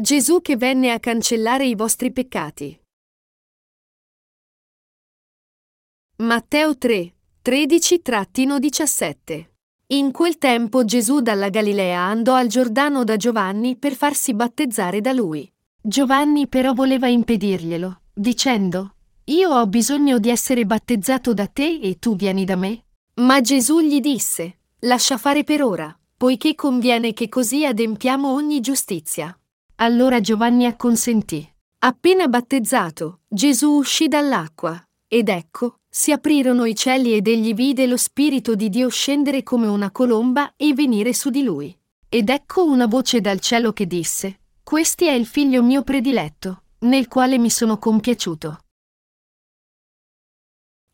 Gesù che venne a cancellare i vostri peccati. Matteo 3, 13-17 In quel tempo Gesù dalla Galilea andò al Giordano da Giovanni per farsi battezzare da lui. Giovanni però voleva impedirglielo, dicendo, Io ho bisogno di essere battezzato da te e tu vieni da me? Ma Gesù gli disse, Lascia fare per ora, poiché conviene che così adempiamo ogni giustizia. Allora Giovanni acconsentì. Appena battezzato, Gesù uscì dall'acqua, ed ecco, si aprirono i cieli ed egli vide lo Spirito di Dio scendere come una colomba e venire su di lui. Ed ecco una voce dal cielo che disse, Questi è il figlio mio prediletto, nel quale mi sono compiaciuto.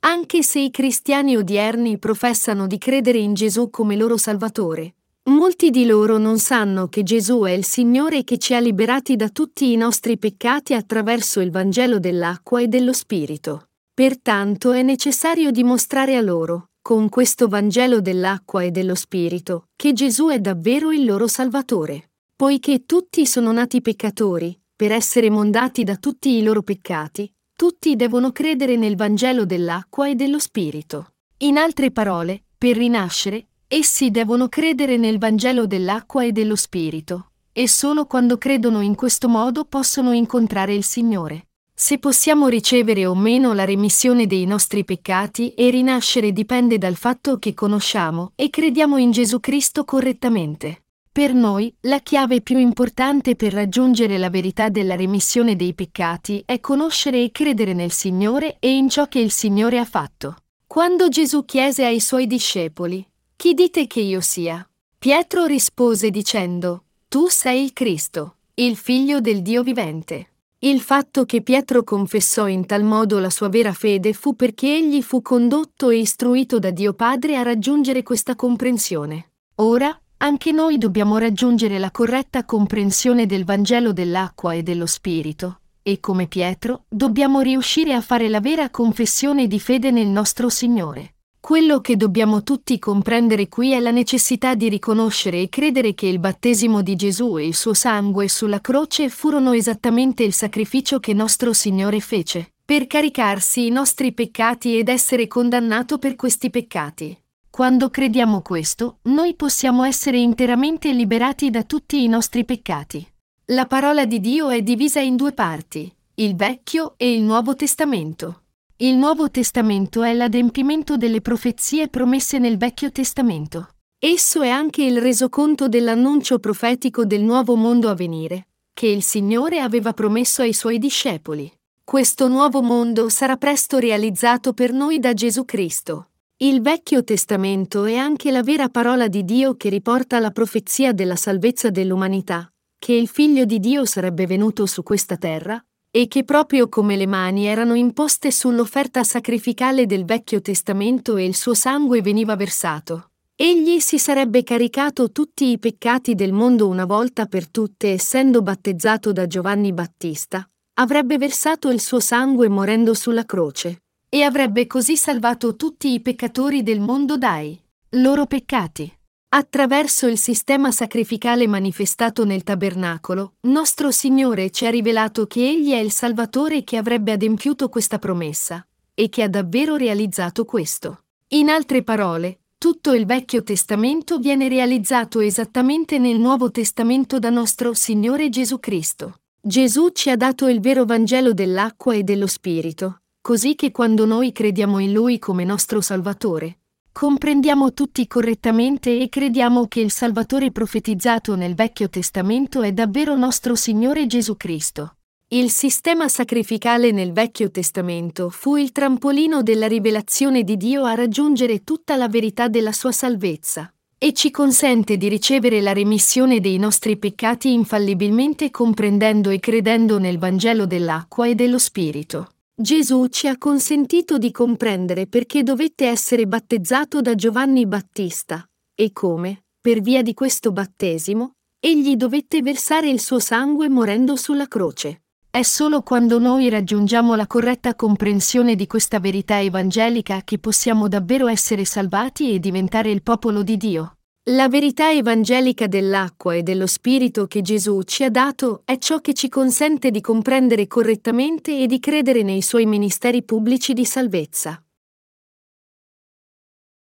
Anche se i cristiani odierni professano di credere in Gesù come loro Salvatore, Molti di loro non sanno che Gesù è il Signore che ci ha liberati da tutti i nostri peccati attraverso il Vangelo dell'acqua e dello Spirito. Pertanto è necessario dimostrare a loro, con questo Vangelo dell'acqua e dello Spirito, che Gesù è davvero il loro Salvatore. Poiché tutti sono nati peccatori, per essere mondati da tutti i loro peccati, tutti devono credere nel Vangelo dell'acqua e dello Spirito. In altre parole, per rinascere, Essi devono credere nel Vangelo dell'acqua e dello Spirito, e solo quando credono in questo modo possono incontrare il Signore. Se possiamo ricevere o meno la remissione dei nostri peccati e rinascere dipende dal fatto che conosciamo e crediamo in Gesù Cristo correttamente. Per noi, la chiave più importante per raggiungere la verità della remissione dei peccati è conoscere e credere nel Signore e in ciò che il Signore ha fatto. Quando Gesù chiese ai suoi discepoli, chi dite che io sia? Pietro rispose dicendo, Tu sei il Cristo, il figlio del Dio vivente. Il fatto che Pietro confessò in tal modo la sua vera fede fu perché egli fu condotto e istruito da Dio Padre a raggiungere questa comprensione. Ora, anche noi dobbiamo raggiungere la corretta comprensione del Vangelo dell'acqua e dello Spirito, e come Pietro, dobbiamo riuscire a fare la vera confessione di fede nel nostro Signore. Quello che dobbiamo tutti comprendere qui è la necessità di riconoscere e credere che il battesimo di Gesù e il suo sangue sulla croce furono esattamente il sacrificio che nostro Signore fece, per caricarsi i nostri peccati ed essere condannato per questi peccati. Quando crediamo questo, noi possiamo essere interamente liberati da tutti i nostri peccati. La parola di Dio è divisa in due parti, il Vecchio e il Nuovo Testamento. Il Nuovo Testamento è l'adempimento delle profezie promesse nel Vecchio Testamento. Esso è anche il resoconto dell'annuncio profetico del nuovo mondo a venire, che il Signore aveva promesso ai suoi discepoli. Questo nuovo mondo sarà presto realizzato per noi da Gesù Cristo. Il Vecchio Testamento è anche la vera parola di Dio che riporta la profezia della salvezza dell'umanità, che il Figlio di Dio sarebbe venuto su questa terra, e che proprio come le mani erano imposte sull'offerta sacrificale del Vecchio Testamento e il suo sangue veniva versato. Egli si sarebbe caricato tutti i peccati del mondo una volta per tutte essendo battezzato da Giovanni Battista, avrebbe versato il suo sangue morendo sulla croce, e avrebbe così salvato tutti i peccatori del mondo dai loro peccati. Attraverso il sistema sacrificale manifestato nel tabernacolo, nostro Signore ci ha rivelato che Egli è il Salvatore che avrebbe adempiuto questa promessa, e che ha davvero realizzato questo. In altre parole, tutto il Vecchio Testamento viene realizzato esattamente nel Nuovo Testamento da nostro Signore Gesù Cristo. Gesù ci ha dato il vero Vangelo dell'acqua e dello Spirito, così che quando noi crediamo in Lui come nostro Salvatore, comprendiamo tutti correttamente e crediamo che il Salvatore profetizzato nel Vecchio Testamento è davvero nostro Signore Gesù Cristo. Il sistema sacrificale nel Vecchio Testamento fu il trampolino della rivelazione di Dio a raggiungere tutta la verità della sua salvezza e ci consente di ricevere la remissione dei nostri peccati infallibilmente comprendendo e credendo nel Vangelo dell'acqua e dello Spirito. Gesù ci ha consentito di comprendere perché dovette essere battezzato da Giovanni Battista e come, per via di questo battesimo, egli dovette versare il suo sangue morendo sulla croce. È solo quando noi raggiungiamo la corretta comprensione di questa verità evangelica che possiamo davvero essere salvati e diventare il popolo di Dio. La verità evangelica dell'acqua e dello Spirito che Gesù ci ha dato è ciò che ci consente di comprendere correttamente e di credere nei suoi ministeri pubblici di salvezza.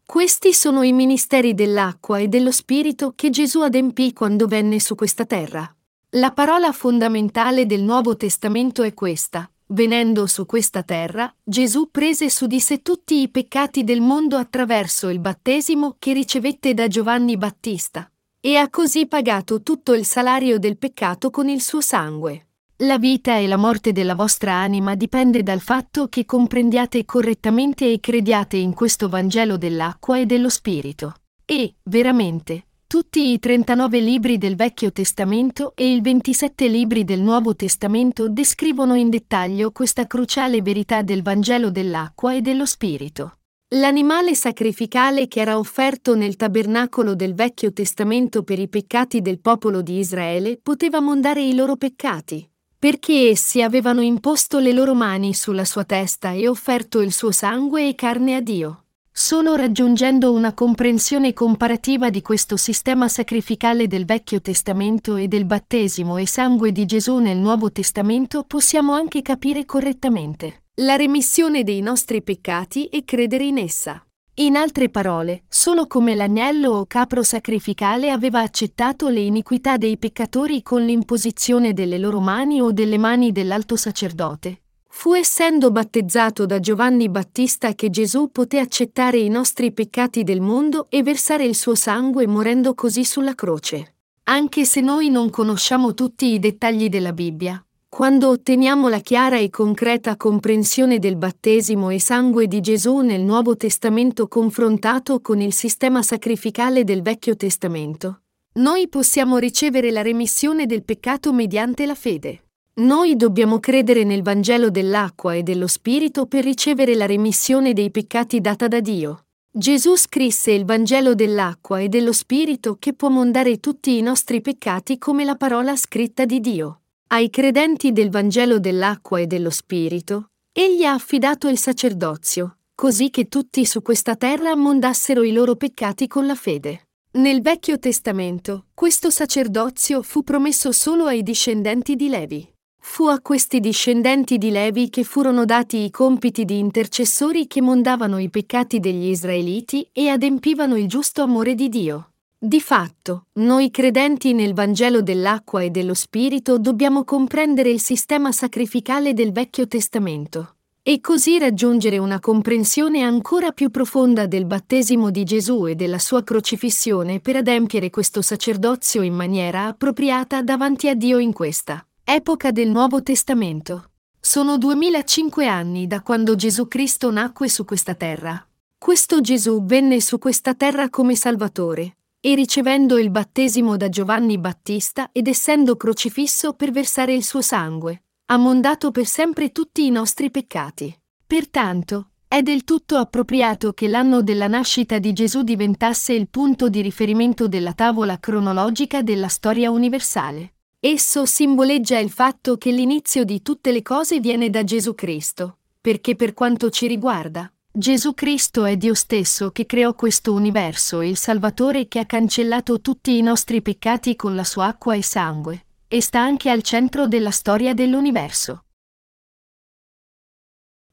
Questi sono i ministeri dell'acqua e dello Spirito che Gesù adempì quando venne su questa terra. La parola fondamentale del Nuovo Testamento è questa. Venendo su questa terra, Gesù prese su di sé tutti i peccati del mondo attraverso il battesimo che ricevette da Giovanni Battista, e ha così pagato tutto il salario del peccato con il suo sangue. La vita e la morte della vostra anima dipende dal fatto che comprendiate correttamente e crediate in questo Vangelo dell'acqua e dello Spirito. E, veramente, tutti i 39 libri del Vecchio Testamento e i 27 libri del Nuovo Testamento descrivono in dettaglio questa cruciale verità del Vangelo dell'acqua e dello Spirito. L'animale sacrificale che era offerto nel tabernacolo del Vecchio Testamento per i peccati del popolo di Israele poteva mondare i loro peccati, perché essi avevano imposto le loro mani sulla sua testa e offerto il suo sangue e carne a Dio. Solo raggiungendo una comprensione comparativa di questo sistema sacrificale del Vecchio Testamento e del battesimo e sangue di Gesù nel Nuovo Testamento possiamo anche capire correttamente la remissione dei nostri peccati e credere in essa. In altre parole, solo come l'agnello o capro sacrificale aveva accettato le iniquità dei peccatori con l'imposizione delle loro mani o delle mani dell'alto sacerdote, Fu essendo battezzato da Giovanni Battista che Gesù poté accettare i nostri peccati del mondo e versare il suo sangue morendo così sulla croce. Anche se noi non conosciamo tutti i dettagli della Bibbia, quando otteniamo la chiara e concreta comprensione del battesimo e sangue di Gesù nel Nuovo Testamento confrontato con il sistema sacrificale del Vecchio Testamento, noi possiamo ricevere la remissione del peccato mediante la fede. Noi dobbiamo credere nel Vangelo dell'acqua e dello Spirito per ricevere la remissione dei peccati data da Dio. Gesù scrisse il Vangelo dell'acqua e dello Spirito che può mondare tutti i nostri peccati come la parola scritta di Dio. Ai credenti del Vangelo dell'acqua e dello Spirito, egli ha affidato il sacerdozio, così che tutti su questa terra mondassero i loro peccati con la fede. Nel Vecchio Testamento, questo sacerdozio fu promesso solo ai discendenti di Levi. Fu a questi discendenti di Levi che furono dati i compiti di intercessori che mondavano i peccati degli israeliti e adempivano il giusto amore di Dio. Di fatto, noi credenti nel Vangelo dell'acqua e dello Spirito dobbiamo comprendere il sistema sacrificale del Vecchio Testamento e così raggiungere una comprensione ancora più profonda del battesimo di Gesù e della sua crocifissione per adempiere questo sacerdozio in maniera appropriata davanti a Dio in questa Epoca del Nuovo Testamento. Sono 2005 anni da quando Gesù Cristo nacque su questa terra. Questo Gesù venne su questa terra come Salvatore, e ricevendo il battesimo da Giovanni Battista ed essendo crocifisso per versare il suo sangue, ha mondato per sempre tutti i nostri peccati. Pertanto, è del tutto appropriato che l'anno della nascita di Gesù diventasse il punto di riferimento della tavola cronologica della storia universale. Esso simboleggia il fatto che l'inizio di tutte le cose viene da Gesù Cristo, perché per quanto ci riguarda, Gesù Cristo è Dio stesso che creò questo universo e il Salvatore che ha cancellato tutti i nostri peccati con la sua acqua e sangue, e sta anche al centro della storia dell'universo.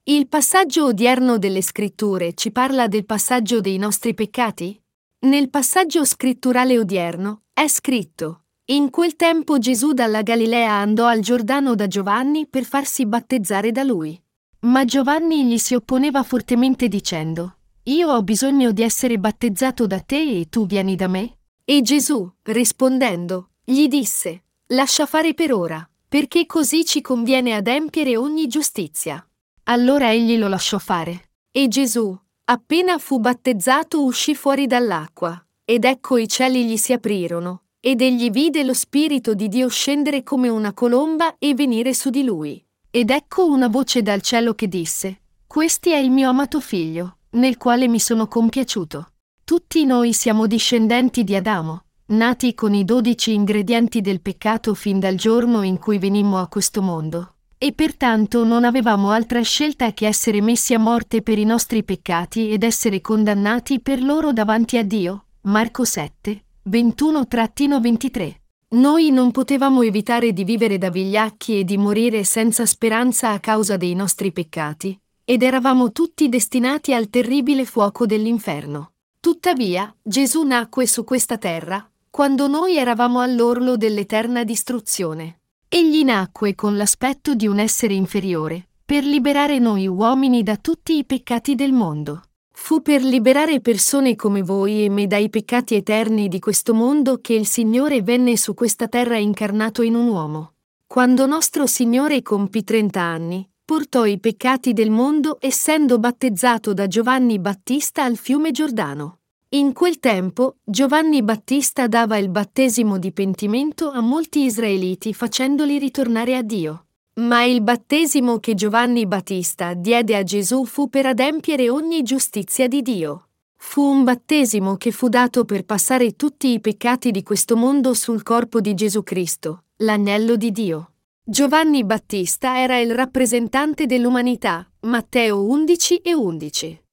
Il passaggio odierno delle scritture ci parla del passaggio dei nostri peccati? Nel passaggio scritturale odierno è scritto in quel tempo Gesù dalla Galilea andò al Giordano da Giovanni per farsi battezzare da lui. Ma Giovanni gli si opponeva fortemente dicendo, Io ho bisogno di essere battezzato da te e tu vieni da me? E Gesù, rispondendo, gli disse, Lascia fare per ora, perché così ci conviene adempiere ogni giustizia. Allora egli lo lasciò fare. E Gesù, appena fu battezzato, uscì fuori dall'acqua, ed ecco i cieli gli si aprirono ed egli vide lo Spirito di Dio scendere come una colomba e venire su di lui. Ed ecco una voce dal cielo che disse, Questi è il mio amato figlio, nel quale mi sono compiaciuto. Tutti noi siamo discendenti di Adamo, nati con i dodici ingredienti del peccato fin dal giorno in cui venimmo a questo mondo, e pertanto non avevamo altra scelta che essere messi a morte per i nostri peccati ed essere condannati per loro davanti a Dio, Marco 7, 21-23. Noi non potevamo evitare di vivere da vigliacchi e di morire senza speranza a causa dei nostri peccati, ed eravamo tutti destinati al terribile fuoco dell'inferno. Tuttavia, Gesù nacque su questa terra, quando noi eravamo all'orlo dell'eterna distruzione. Egli nacque con l'aspetto di un essere inferiore, per liberare noi uomini da tutti i peccati del mondo. Fu per liberare persone come voi e me dai peccati eterni di questo mondo che il Signore venne su questa terra incarnato in un uomo. Quando nostro Signore compì 30 anni, portò i peccati del mondo essendo battezzato da Giovanni Battista al fiume Giordano. In quel tempo Giovanni Battista dava il battesimo di pentimento a molti israeliti facendoli ritornare a Dio. Ma il battesimo che Giovanni Battista diede a Gesù fu per adempiere ogni giustizia di Dio. Fu un battesimo che fu dato per passare tutti i peccati di questo mondo sul corpo di Gesù Cristo, l'agnello di Dio. Giovanni Battista era il rappresentante dell'umanità, Matteo 11 e 11.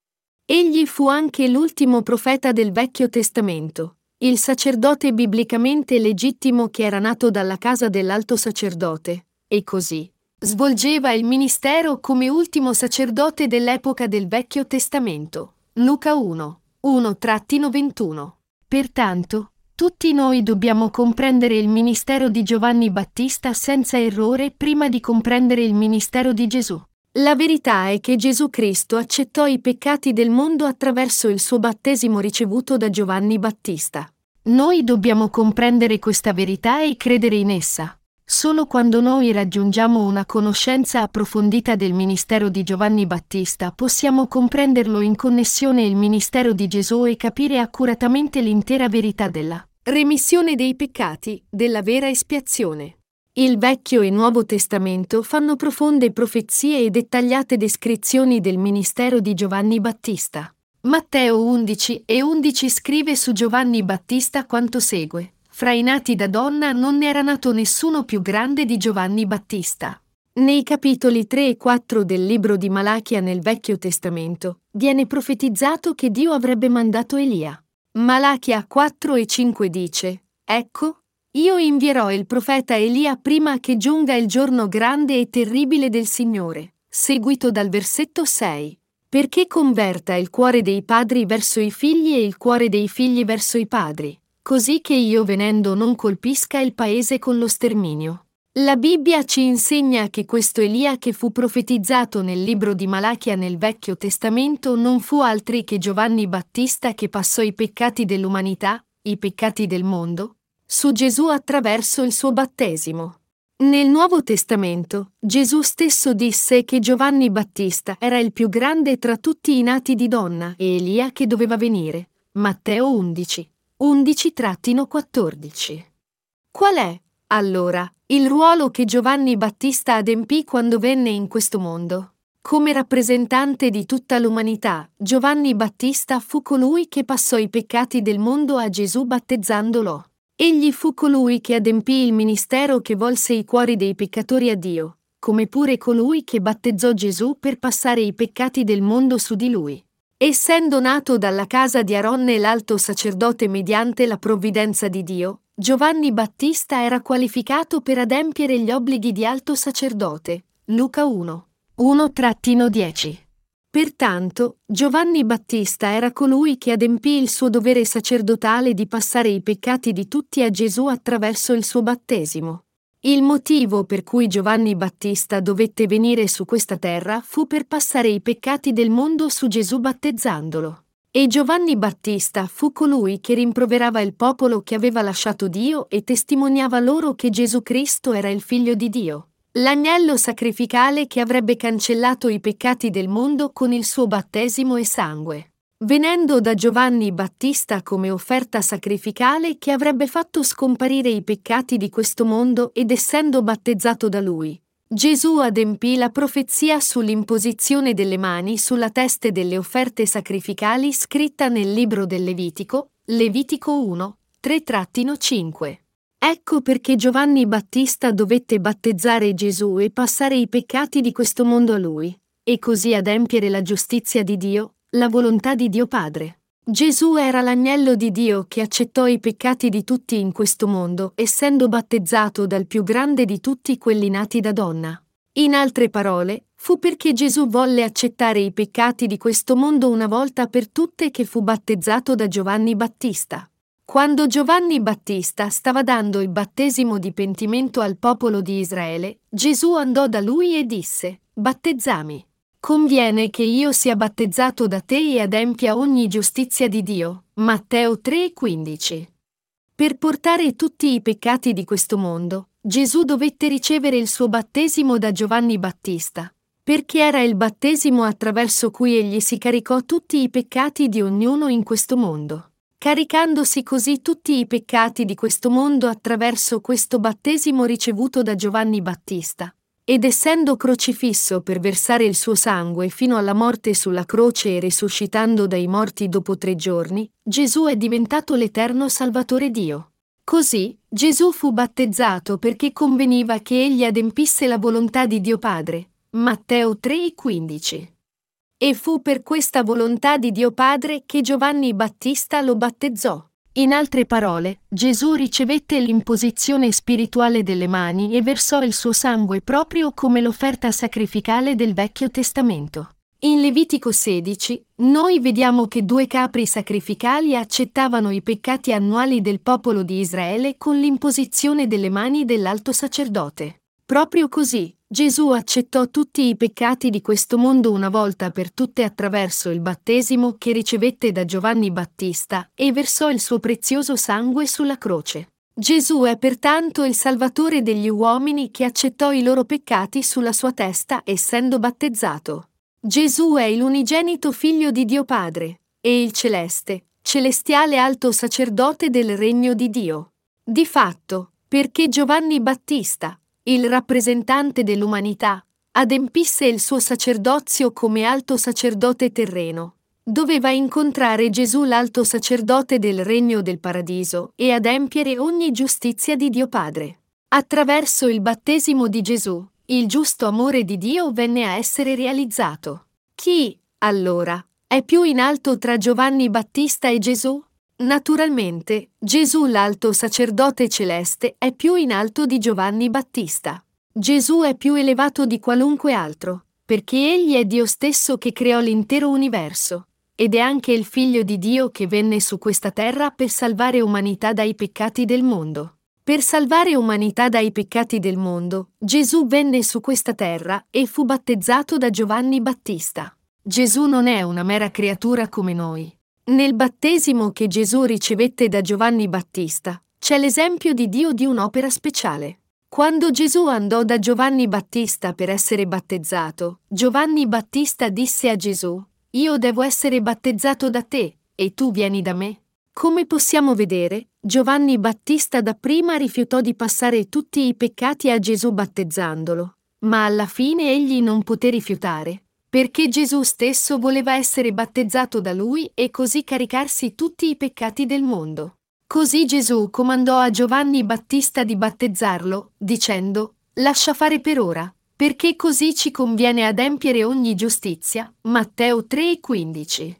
Egli fu anche l'ultimo profeta del Vecchio Testamento, il sacerdote biblicamente legittimo che era nato dalla casa dell'alto sacerdote, e così, Svolgeva il ministero come ultimo sacerdote dell'epoca del Vecchio Testamento. Luca 1, 1-21. Pertanto, tutti noi dobbiamo comprendere il ministero di Giovanni Battista senza errore prima di comprendere il ministero di Gesù. La verità è che Gesù Cristo accettò i peccati del mondo attraverso il suo battesimo ricevuto da Giovanni Battista. Noi dobbiamo comprendere questa verità e credere in essa. Solo quando noi raggiungiamo una conoscenza approfondita del ministero di Giovanni Battista possiamo comprenderlo in connessione il ministero di Gesù e capire accuratamente l'intera verità della remissione dei peccati, della vera espiazione. Il Vecchio e Nuovo Testamento fanno profonde profezie e dettagliate descrizioni del ministero di Giovanni Battista. Matteo 11 e 11 scrive su Giovanni Battista quanto segue. Fra i nati da donna non ne era nato nessuno più grande di Giovanni Battista. Nei capitoli 3 e 4 del libro di Malachia nel Vecchio Testamento viene profetizzato che Dio avrebbe mandato Elia. Malachia 4 e 5 dice: Ecco, io invierò il profeta Elia prima che giunga il giorno grande e terribile del Signore, seguito dal versetto 6, perché converta il cuore dei padri verso i figli e il cuore dei figli verso i padri così che io venendo non colpisca il paese con lo sterminio. La Bibbia ci insegna che questo Elia che fu profetizzato nel libro di Malachia nel Vecchio Testamento non fu altri che Giovanni Battista che passò i peccati dell'umanità, i peccati del mondo, su Gesù attraverso il suo battesimo. Nel Nuovo Testamento, Gesù stesso disse che Giovanni Battista era il più grande tra tutti i nati di donna e Elia che doveva venire. Matteo 11. 11-14. Qual è, allora, il ruolo che Giovanni Battista adempì quando venne in questo mondo? Come rappresentante di tutta l'umanità, Giovanni Battista fu colui che passò i peccati del mondo a Gesù battezzandolo. Egli fu colui che adempì il ministero che volse i cuori dei peccatori a Dio, come pure colui che battezzò Gesù per passare i peccati del mondo su di lui. Essendo nato dalla casa di Aronne l'alto sacerdote mediante la provvidenza di Dio, Giovanni Battista era qualificato per adempiere gli obblighi di alto sacerdote. Luca 1. 1-10. Pertanto, Giovanni Battista era colui che adempì il suo dovere sacerdotale di passare i peccati di tutti a Gesù attraverso il suo battesimo. Il motivo per cui Giovanni Battista dovette venire su questa terra fu per passare i peccati del mondo su Gesù battezzandolo. E Giovanni Battista fu colui che rimproverava il popolo che aveva lasciato Dio e testimoniava loro che Gesù Cristo era il figlio di Dio. L'agnello sacrificale che avrebbe cancellato i peccati del mondo con il suo battesimo e sangue venendo da Giovanni Battista come offerta sacrificale che avrebbe fatto scomparire i peccati di questo mondo ed essendo battezzato da lui. Gesù adempì la profezia sull'imposizione delle mani sulla teste delle offerte sacrificali scritta nel libro del Levitico, Levitico 1, 3-5. Ecco perché Giovanni Battista dovette battezzare Gesù e passare i peccati di questo mondo a lui, e così adempiere la giustizia di Dio, la volontà di Dio Padre. Gesù era l'agnello di Dio che accettò i peccati di tutti in questo mondo, essendo battezzato dal più grande di tutti quelli nati da donna. In altre parole, fu perché Gesù volle accettare i peccati di questo mondo una volta per tutte che fu battezzato da Giovanni Battista. Quando Giovanni Battista stava dando il battesimo di pentimento al popolo di Israele, Gesù andò da lui e disse, Battezzami. Conviene che io sia battezzato da te e adempia ogni giustizia di Dio. Matteo 3:15. Per portare tutti i peccati di questo mondo, Gesù dovette ricevere il suo battesimo da Giovanni Battista, perché era il battesimo attraverso cui egli si caricò tutti i peccati di ognuno in questo mondo caricandosi così tutti i peccati di questo mondo attraverso questo battesimo ricevuto da Giovanni Battista. Ed essendo crocifisso per versare il suo sangue fino alla morte sulla croce e risuscitando dai morti dopo tre giorni, Gesù è diventato l'eterno Salvatore Dio. Così, Gesù fu battezzato perché conveniva che egli adempisse la volontà di Dio Padre. Matteo 3,15 e fu per questa volontà di Dio Padre che Giovanni Battista lo battezzò. In altre parole, Gesù ricevette l'imposizione spirituale delle mani e versò il suo sangue proprio come l'offerta sacrificale del Vecchio Testamento. In Levitico 16, noi vediamo che due capri sacrificali accettavano i peccati annuali del popolo di Israele con l'imposizione delle mani dell'alto sacerdote. Proprio così, Gesù accettò tutti i peccati di questo mondo una volta per tutte attraverso il battesimo che ricevette da Giovanni Battista e versò il suo prezioso sangue sulla croce. Gesù è pertanto il Salvatore degli uomini che accettò i loro peccati sulla sua testa essendo battezzato. Gesù è l'unigenito figlio di Dio Padre e il celeste, celestiale alto sacerdote del regno di Dio. Di fatto, perché Giovanni Battista, il rappresentante dell'umanità, adempisse il suo sacerdozio come alto sacerdote terreno. Doveva incontrare Gesù l'alto sacerdote del regno del paradiso e adempiere ogni giustizia di Dio Padre. Attraverso il battesimo di Gesù, il giusto amore di Dio venne a essere realizzato. Chi, allora, è più in alto tra Giovanni Battista e Gesù? Naturalmente, Gesù l'alto sacerdote celeste è più in alto di Giovanni Battista. Gesù è più elevato di qualunque altro, perché egli è Dio stesso che creò l'intero universo, ed è anche il figlio di Dio che venne su questa terra per salvare umanità dai peccati del mondo. Per salvare umanità dai peccati del mondo, Gesù venne su questa terra e fu battezzato da Giovanni Battista. Gesù non è una mera creatura come noi, nel battesimo che Gesù ricevette da Giovanni Battista, c'è l'esempio di Dio di un'opera speciale. Quando Gesù andò da Giovanni Battista per essere battezzato, Giovanni Battista disse a Gesù, Io devo essere battezzato da te, e tu vieni da me? Come possiamo vedere, Giovanni Battista dapprima rifiutò di passare tutti i peccati a Gesù battezzandolo, ma alla fine egli non poté rifiutare perché Gesù stesso voleva essere battezzato da lui e così caricarsi tutti i peccati del mondo. Così Gesù comandò a Giovanni Battista di battezzarlo, dicendo, Lascia fare per ora, perché così ci conviene adempiere ogni giustizia. Matteo 3:15.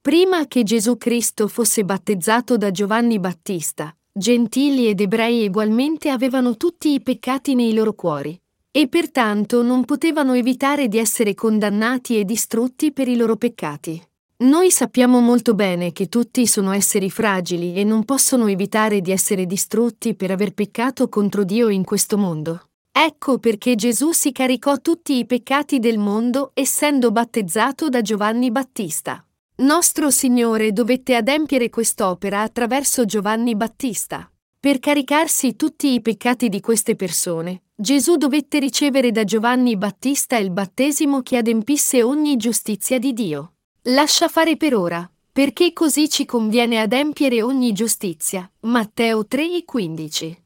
Prima che Gesù Cristo fosse battezzato da Giovanni Battista, gentili ed ebrei ugualmente avevano tutti i peccati nei loro cuori e pertanto non potevano evitare di essere condannati e distrutti per i loro peccati. Noi sappiamo molto bene che tutti sono esseri fragili e non possono evitare di essere distrutti per aver peccato contro Dio in questo mondo. Ecco perché Gesù si caricò tutti i peccati del mondo essendo battezzato da Giovanni Battista. Nostro Signore dovette adempiere quest'opera attraverso Giovanni Battista. Per caricarsi tutti i peccati di queste persone, Gesù dovette ricevere da Giovanni Battista il battesimo che adempisse ogni giustizia di Dio. Lascia fare per ora, perché così ci conviene adempiere ogni giustizia. Matteo 3,15.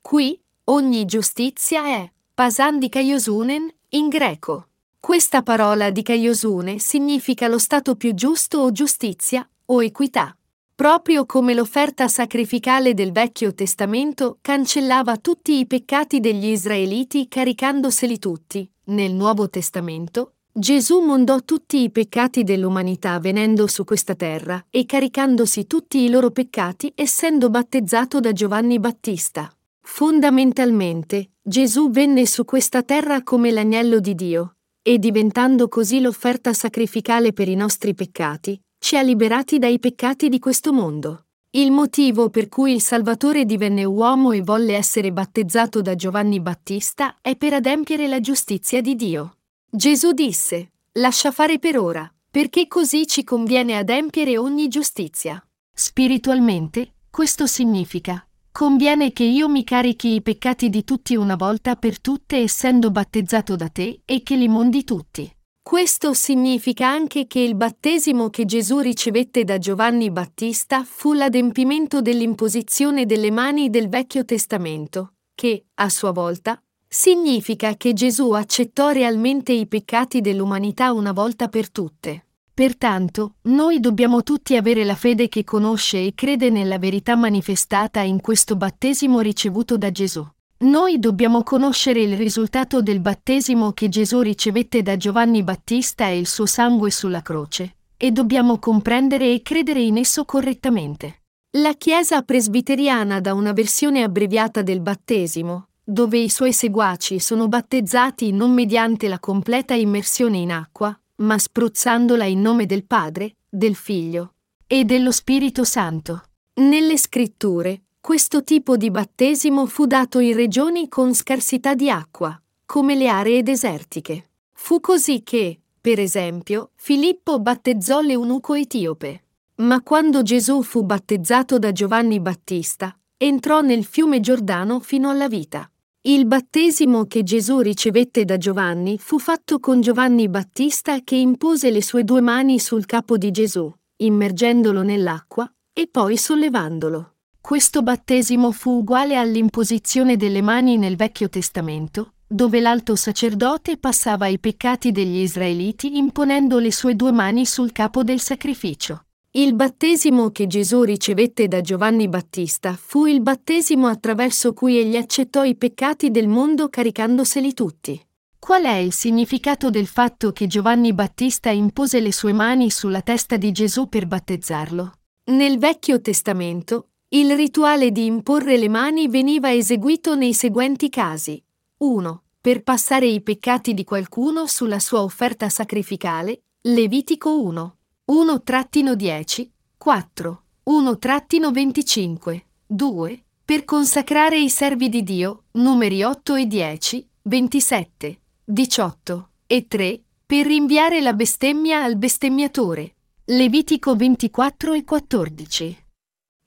Qui, ogni giustizia è pasan Kaiosunen in greco. Questa parola di Kaiosune significa lo stato più giusto o giustizia o equità proprio come l'offerta sacrificale del Vecchio Testamento cancellava tutti i peccati degli israeliti caricandoseli tutti, nel Nuovo Testamento, Gesù mondò tutti i peccati dell'umanità venendo su questa terra e caricandosi tutti i loro peccati essendo battezzato da Giovanni Battista. Fondamentalmente, Gesù venne su questa terra come l'agnello di Dio, e diventando così l'offerta sacrificale per i nostri peccati, ci ha liberati dai peccati di questo mondo. Il motivo per cui il Salvatore divenne uomo e volle essere battezzato da Giovanni Battista è per adempiere la giustizia di Dio. Gesù disse, lascia fare per ora, perché così ci conviene adempiere ogni giustizia. Spiritualmente, questo significa, conviene che io mi carichi i peccati di tutti una volta per tutte essendo battezzato da te e che li mondi tutti. Questo significa anche che il battesimo che Gesù ricevette da Giovanni Battista fu l'adempimento dell'imposizione delle mani del Vecchio Testamento, che, a sua volta, significa che Gesù accettò realmente i peccati dell'umanità una volta per tutte. Pertanto, noi dobbiamo tutti avere la fede che conosce e crede nella verità manifestata in questo battesimo ricevuto da Gesù. Noi dobbiamo conoscere il risultato del battesimo che Gesù ricevette da Giovanni Battista e il suo sangue sulla croce, e dobbiamo comprendere e credere in esso correttamente. La Chiesa presbiteriana dà una versione abbreviata del battesimo, dove i suoi seguaci sono battezzati non mediante la completa immersione in acqua, ma spruzzandola in nome del Padre, del Figlio e dello Spirito Santo. Nelle scritture, questo tipo di battesimo fu dato in regioni con scarsità di acqua, come le aree desertiche. Fu così che, per esempio, Filippo battezzò l'eunuco etiope. Ma quando Gesù fu battezzato da Giovanni Battista, entrò nel fiume Giordano fino alla vita. Il battesimo che Gesù ricevette da Giovanni fu fatto con Giovanni Battista che impose le sue due mani sul capo di Gesù, immergendolo nell'acqua e poi sollevandolo. Questo battesimo fu uguale all'imposizione delle mani nel Vecchio Testamento, dove l'alto sacerdote passava i peccati degli israeliti imponendo le sue due mani sul capo del sacrificio. Il battesimo che Gesù ricevette da Giovanni Battista fu il battesimo attraverso cui egli accettò i peccati del mondo caricandoseli tutti. Qual è il significato del fatto che Giovanni Battista impose le sue mani sulla testa di Gesù per battezzarlo? Nel Vecchio Testamento, il rituale di imporre le mani veniva eseguito nei seguenti casi. 1. Per passare i peccati di qualcuno sulla sua offerta sacrificale, Levitico 1. 1-10, 4, 1-25, 2, per consacrare i servi di Dio, numeri 8 e 10, 27, 18 e 3, per rinviare la bestemmia al bestemmiatore, Levitico 24 e 14.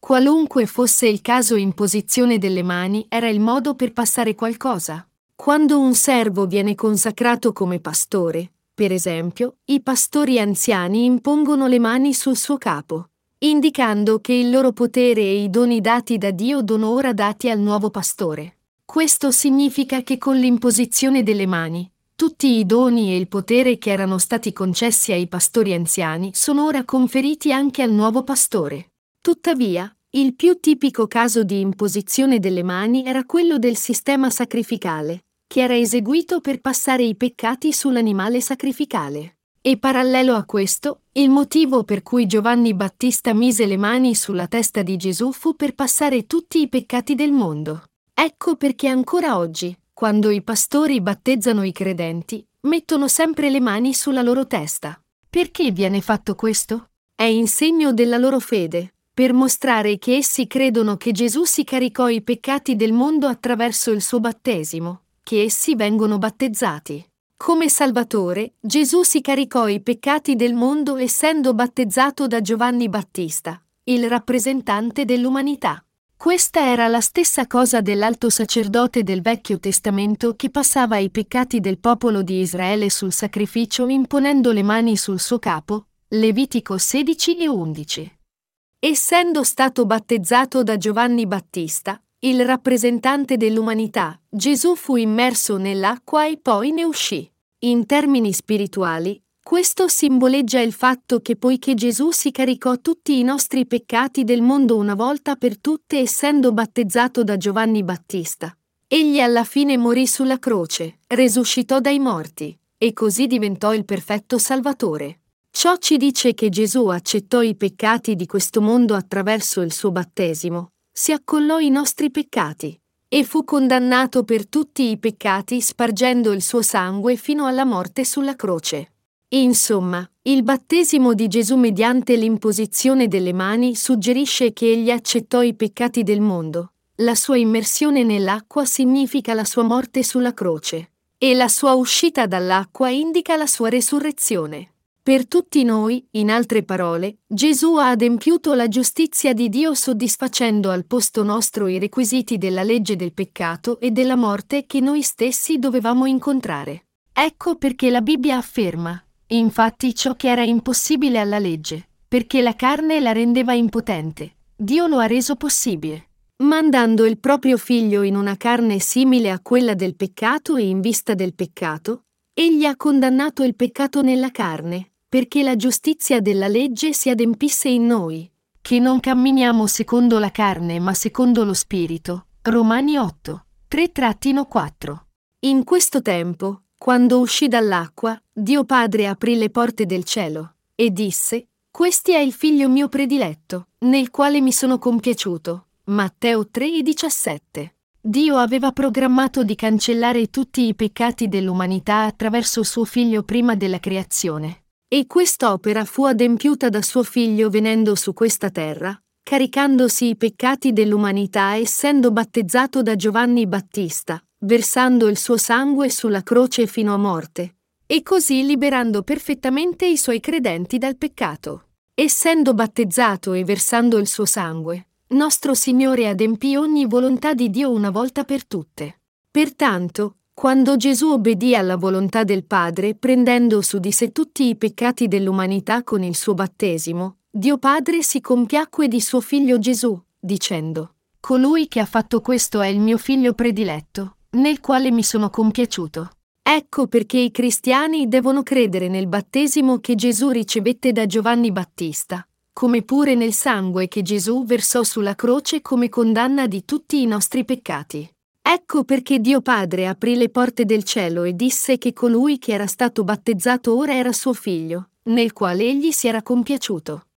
Qualunque fosse il caso in posizione delle mani era il modo per passare qualcosa. Quando un servo viene consacrato come pastore, per esempio, i pastori anziani impongono le mani sul suo capo, indicando che il loro potere e i doni dati da Dio sono ora dati al nuovo pastore. Questo significa che con l'imposizione delle mani, tutti i doni e il potere che erano stati concessi ai pastori anziani sono ora conferiti anche al nuovo pastore. Tuttavia, il più tipico caso di imposizione delle mani era quello del sistema sacrificale, che era eseguito per passare i peccati sull'animale sacrificale. E parallelo a questo, il motivo per cui Giovanni Battista mise le mani sulla testa di Gesù fu per passare tutti i peccati del mondo. Ecco perché ancora oggi, quando i pastori battezzano i credenti, mettono sempre le mani sulla loro testa. Perché viene fatto questo? È in segno della loro fede, per mostrare che essi credono che Gesù si caricò i peccati del mondo attraverso il suo battesimo che essi vengono battezzati. Come Salvatore, Gesù si caricò i peccati del mondo essendo battezzato da Giovanni Battista, il rappresentante dell'umanità. Questa era la stessa cosa dell'alto sacerdote del Vecchio Testamento che passava i peccati del popolo di Israele sul sacrificio imponendo le mani sul suo capo, Levitico 16 e 11. Essendo stato battezzato da Giovanni Battista, il rappresentante dell'umanità, Gesù fu immerso nell'acqua e poi ne uscì. In termini spirituali, questo simboleggia il fatto che poiché Gesù si caricò tutti i nostri peccati del mondo una volta per tutte essendo battezzato da Giovanni Battista, egli alla fine morì sulla croce, resuscitò dai morti, e così diventò il perfetto Salvatore. Ciò ci dice che Gesù accettò i peccati di questo mondo attraverso il suo battesimo, si accollò i nostri peccati e fu condannato per tutti i peccati spargendo il suo sangue fino alla morte sulla croce. Insomma, il battesimo di Gesù mediante l'imposizione delle mani suggerisce che egli accettò i peccati del mondo. La sua immersione nell'acqua significa la sua morte sulla croce. E la sua uscita dall'acqua indica la sua resurrezione. Per tutti noi, in altre parole, Gesù ha adempiuto la giustizia di Dio soddisfacendo al posto nostro i requisiti della legge del peccato e della morte che noi stessi dovevamo incontrare. Ecco perché la Bibbia afferma, infatti ciò che era impossibile alla legge, perché la carne la rendeva impotente, Dio lo ha reso possibile. Mandando il proprio figlio in una carne simile a quella del peccato e in vista del peccato, egli ha condannato il peccato nella carne, perché la giustizia della legge si adempisse in noi, che non camminiamo secondo la carne ma secondo lo Spirito. Romani 8, 3-4. In questo tempo, quando uscì dall'acqua, Dio Padre aprì le porte del cielo e disse, Questi è il figlio mio prediletto, nel quale mi sono compiaciuto. Matteo 3 17. Dio aveva programmato di cancellare tutti i peccati dell'umanità attraverso suo figlio prima della creazione. E quest'opera fu adempiuta da suo figlio venendo su questa terra, caricandosi i peccati dell'umanità essendo battezzato da Giovanni Battista, versando il suo sangue sulla croce fino a morte, e così liberando perfettamente i suoi credenti dal peccato. Essendo battezzato e versando il suo sangue, nostro Signore adempì ogni volontà di Dio una volta per tutte. Pertanto, quando Gesù obbedì alla volontà del Padre, prendendo su di sé tutti i peccati dell'umanità con il suo battesimo, Dio Padre si compiacque di suo figlio Gesù, dicendo, Colui che ha fatto questo è il mio figlio prediletto, nel quale mi sono compiaciuto. Ecco perché i cristiani devono credere nel battesimo che Gesù ricevette da Giovanni Battista, come pure nel sangue che Gesù versò sulla croce come condanna di tutti i nostri peccati. Ecco perché Dio Padre aprì le porte del cielo e disse che colui che era stato battezzato ora era suo figlio, nel quale egli si era compiaciuto.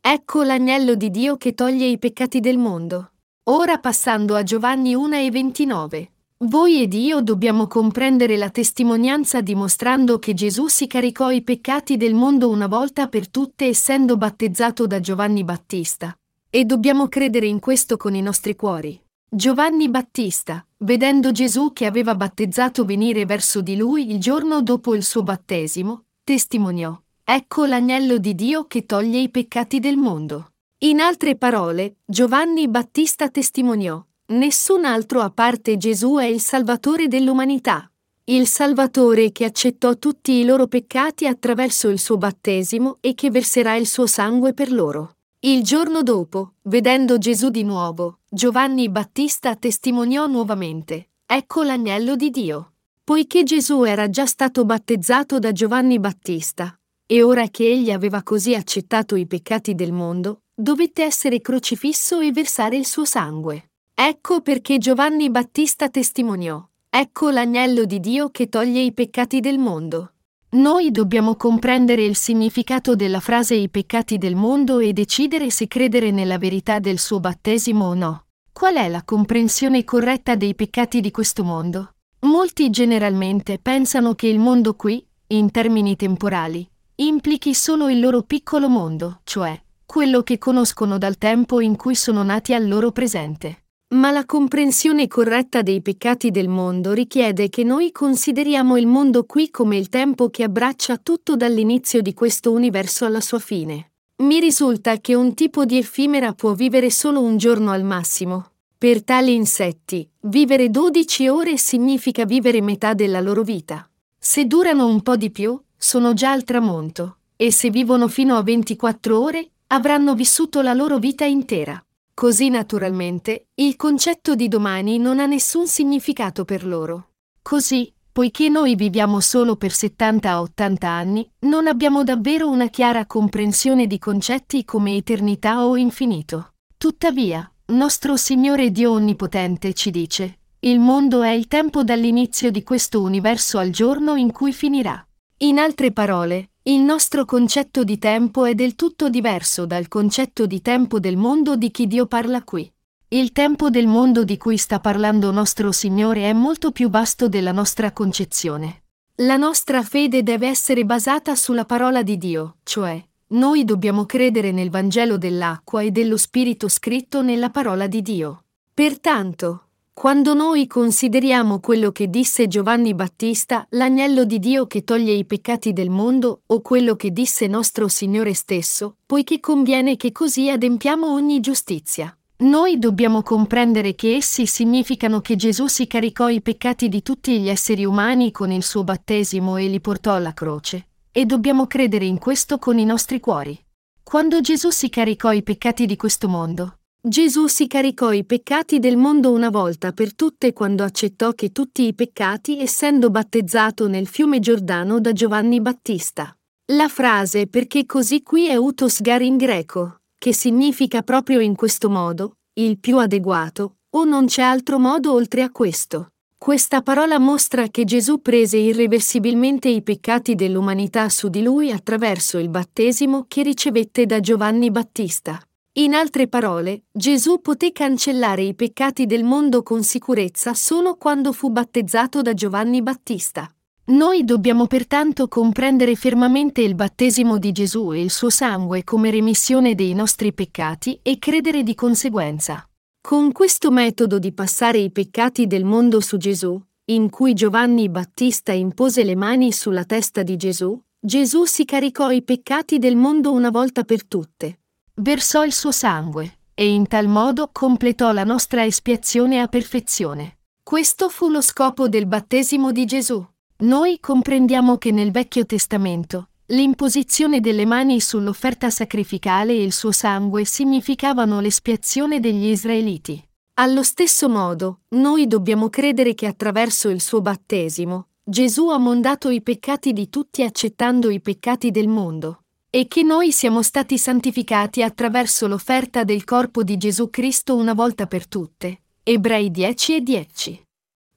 Ecco l'agnello di Dio che toglie i peccati del mondo. Ora passando a Giovanni 1 e 29. Voi ed io dobbiamo comprendere la testimonianza dimostrando che Gesù si caricò i peccati del mondo una volta per tutte essendo battezzato da Giovanni Battista. E dobbiamo credere in questo con i nostri cuori. Giovanni Battista, vedendo Gesù che aveva battezzato venire verso di lui il giorno dopo il suo battesimo, testimoniò, Ecco l'agnello di Dio che toglie i peccati del mondo. In altre parole, Giovanni Battista testimoniò, Nessun altro a parte Gesù è il Salvatore dell'umanità. Il Salvatore che accettò tutti i loro peccati attraverso il suo battesimo e che verserà il suo sangue per loro. Il giorno dopo, vedendo Gesù di nuovo, Giovanni Battista testimoniò nuovamente, Ecco l'agnello di Dio. Poiché Gesù era già stato battezzato da Giovanni Battista, e ora che egli aveva così accettato i peccati del mondo, dovette essere crocifisso e versare il suo sangue. Ecco perché Giovanni Battista testimoniò, Ecco l'agnello di Dio che toglie i peccati del mondo. Noi dobbiamo comprendere il significato della frase i peccati del mondo e decidere se credere nella verità del suo battesimo o no. Qual è la comprensione corretta dei peccati di questo mondo? Molti generalmente pensano che il mondo qui, in termini temporali, implichi solo il loro piccolo mondo, cioè quello che conoscono dal tempo in cui sono nati al loro presente. Ma la comprensione corretta dei peccati del mondo richiede che noi consideriamo il mondo qui come il tempo che abbraccia tutto dall'inizio di questo universo alla sua fine. Mi risulta che un tipo di effimera può vivere solo un giorno al massimo. Per tali insetti, vivere 12 ore significa vivere metà della loro vita. Se durano un po' di più, sono già al tramonto, e se vivono fino a 24 ore, avranno vissuto la loro vita intera. Così naturalmente, il concetto di domani non ha nessun significato per loro. Così, poiché noi viviamo solo per 70-80 anni, non abbiamo davvero una chiara comprensione di concetti come eternità o infinito. Tuttavia, nostro Signore Dio Onnipotente ci dice, Il mondo è il tempo dall'inizio di questo universo al giorno in cui finirà. In altre parole, il nostro concetto di tempo è del tutto diverso dal concetto di tempo del mondo di chi Dio parla qui. Il tempo del mondo di cui sta parlando nostro Signore è molto più vasto della nostra concezione. La nostra fede deve essere basata sulla parola di Dio, cioè, noi dobbiamo credere nel Vangelo dell'acqua e dello Spirito scritto nella parola di Dio. Pertanto, quando noi consideriamo quello che disse Giovanni Battista, l'agnello di Dio che toglie i peccati del mondo, o quello che disse nostro Signore stesso, poiché conviene che così adempiamo ogni giustizia. Noi dobbiamo comprendere che essi significano che Gesù si caricò i peccati di tutti gli esseri umani con il suo battesimo e li portò alla croce. E dobbiamo credere in questo con i nostri cuori. Quando Gesù si caricò i peccati di questo mondo, Gesù si caricò i peccati del mondo una volta per tutte quando accettò che tutti i peccati essendo battezzato nel fiume Giordano da Giovanni Battista. La frase perché così qui è utos gar in greco, che significa proprio in questo modo, il più adeguato, o non c'è altro modo oltre a questo. Questa parola mostra che Gesù prese irreversibilmente i peccati dell'umanità su di lui attraverso il battesimo che ricevette da Giovanni Battista. In altre parole, Gesù poté cancellare i peccati del mondo con sicurezza solo quando fu battezzato da Giovanni Battista. Noi dobbiamo pertanto comprendere fermamente il battesimo di Gesù e il suo sangue come remissione dei nostri peccati e credere di conseguenza. Con questo metodo di passare i peccati del mondo su Gesù, in cui Giovanni Battista impose le mani sulla testa di Gesù, Gesù si caricò i peccati del mondo una volta per tutte versò il suo sangue, e in tal modo completò la nostra espiazione a perfezione. Questo fu lo scopo del battesimo di Gesù. Noi comprendiamo che nel Vecchio Testamento l'imposizione delle mani sull'offerta sacrificale e il suo sangue significavano l'espiazione degli israeliti. Allo stesso modo, noi dobbiamo credere che attraverso il suo battesimo, Gesù ha mondato i peccati di tutti accettando i peccati del mondo e che noi siamo stati santificati attraverso l'offerta del corpo di Gesù Cristo una volta per tutte. Ebrei 10 e 10.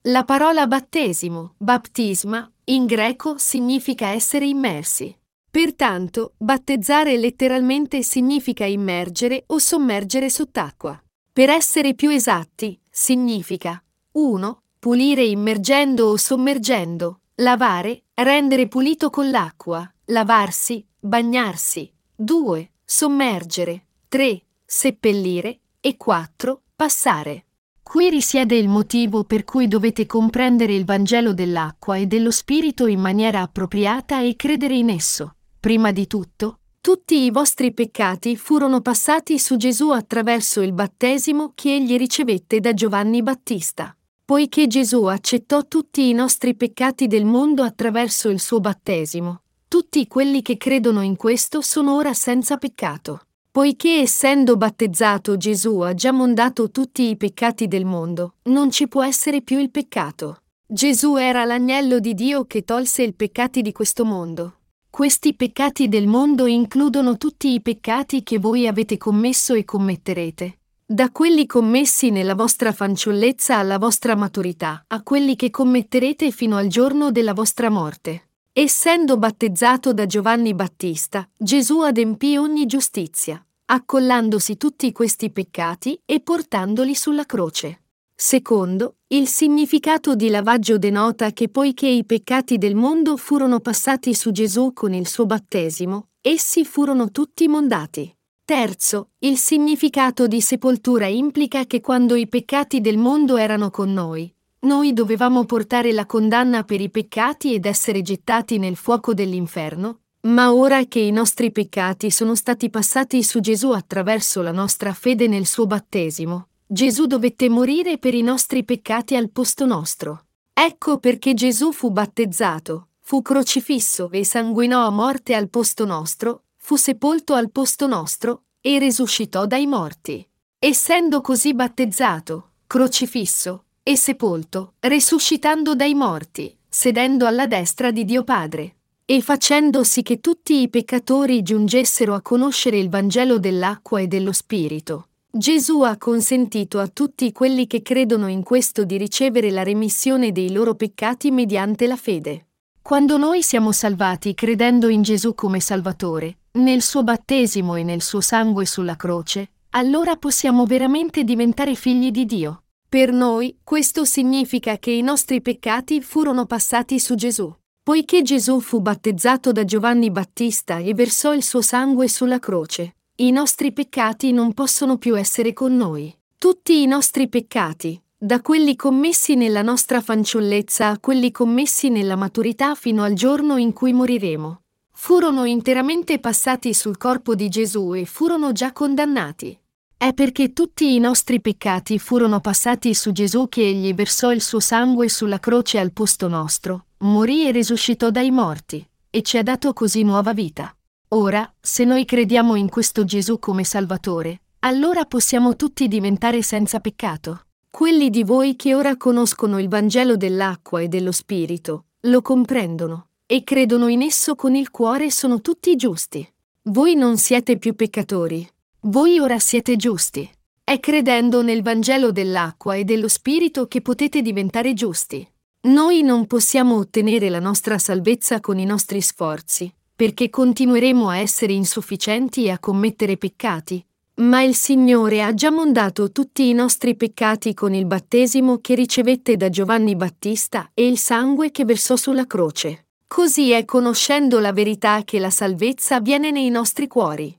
La parola battesimo, baptisma, in greco significa essere immersi. Pertanto, battezzare letteralmente significa immergere o sommergere sott'acqua. Per essere più esatti, significa 1. Pulire immergendo o sommergendo, lavare, rendere pulito con l'acqua, lavarsi, bagnarsi, 2. sommergere, 3. seppellire e 4. passare. Qui risiede il motivo per cui dovete comprendere il Vangelo dell'acqua e dello Spirito in maniera appropriata e credere in esso. Prima di tutto, tutti i vostri peccati furono passati su Gesù attraverso il battesimo che egli ricevette da Giovanni Battista. Poiché Gesù accettò tutti i nostri peccati del mondo attraverso il suo battesimo, tutti quelli che credono in questo sono ora senza peccato. Poiché essendo battezzato Gesù ha già mondato tutti i peccati del mondo, non ci può essere più il peccato. Gesù era l'agnello di Dio che tolse i peccati di questo mondo. Questi peccati del mondo includono tutti i peccati che voi avete commesso e commetterete. Da quelli commessi nella vostra fanciullezza alla vostra maturità, a quelli che commetterete fino al giorno della vostra morte. Essendo battezzato da Giovanni Battista, Gesù adempì ogni giustizia, accollandosi tutti questi peccati e portandoli sulla croce. Secondo, il significato di lavaggio denota che poiché i peccati del mondo furono passati su Gesù con il suo battesimo, essi furono tutti mondati. Terzo, il significato di sepoltura implica che quando i peccati del mondo erano con noi, noi dovevamo portare la condanna per i peccati ed essere gettati nel fuoco dell'inferno, ma ora che i nostri peccati sono stati passati su Gesù attraverso la nostra fede nel suo battesimo, Gesù dovette morire per i nostri peccati al posto nostro. Ecco perché Gesù fu battezzato, fu crocifisso e sanguinò a morte al posto nostro, fu sepolto al posto nostro e risuscitò dai morti. Essendo così battezzato, crocifisso, e sepolto, risuscitando dai morti, sedendo alla destra di Dio Padre, e facendo sì che tutti i peccatori giungessero a conoscere il Vangelo dell'acqua e dello Spirito. Gesù ha consentito a tutti quelli che credono in questo di ricevere la remissione dei loro peccati mediante la fede. Quando noi siamo salvati credendo in Gesù come Salvatore, nel suo battesimo e nel suo sangue sulla croce, allora possiamo veramente diventare figli di Dio. Per noi, questo significa che i nostri peccati furono passati su Gesù. Poiché Gesù fu battezzato da Giovanni Battista e versò il suo sangue sulla croce, i nostri peccati non possono più essere con noi. Tutti i nostri peccati, da quelli commessi nella nostra fanciullezza a quelli commessi nella maturità fino al giorno in cui moriremo, furono interamente passati sul corpo di Gesù e furono già condannati. È perché tutti i nostri peccati furono passati su Gesù che egli versò il suo sangue sulla croce al posto nostro, morì e risuscitò dai morti, e ci ha dato così nuova vita. Ora, se noi crediamo in questo Gesù come Salvatore, allora possiamo tutti diventare senza peccato. Quelli di voi che ora conoscono il Vangelo dell'acqua e dello Spirito, lo comprendono, e credono in esso con il cuore sono tutti giusti. Voi non siete più peccatori. Voi ora siete giusti. È credendo nel Vangelo dell'acqua e dello Spirito che potete diventare giusti. Noi non possiamo ottenere la nostra salvezza con i nostri sforzi, perché continueremo a essere insufficienti e a commettere peccati. Ma il Signore ha già mondato tutti i nostri peccati con il battesimo che ricevette da Giovanni Battista e il sangue che versò sulla croce. Così è conoscendo la verità che la salvezza viene nei nostri cuori.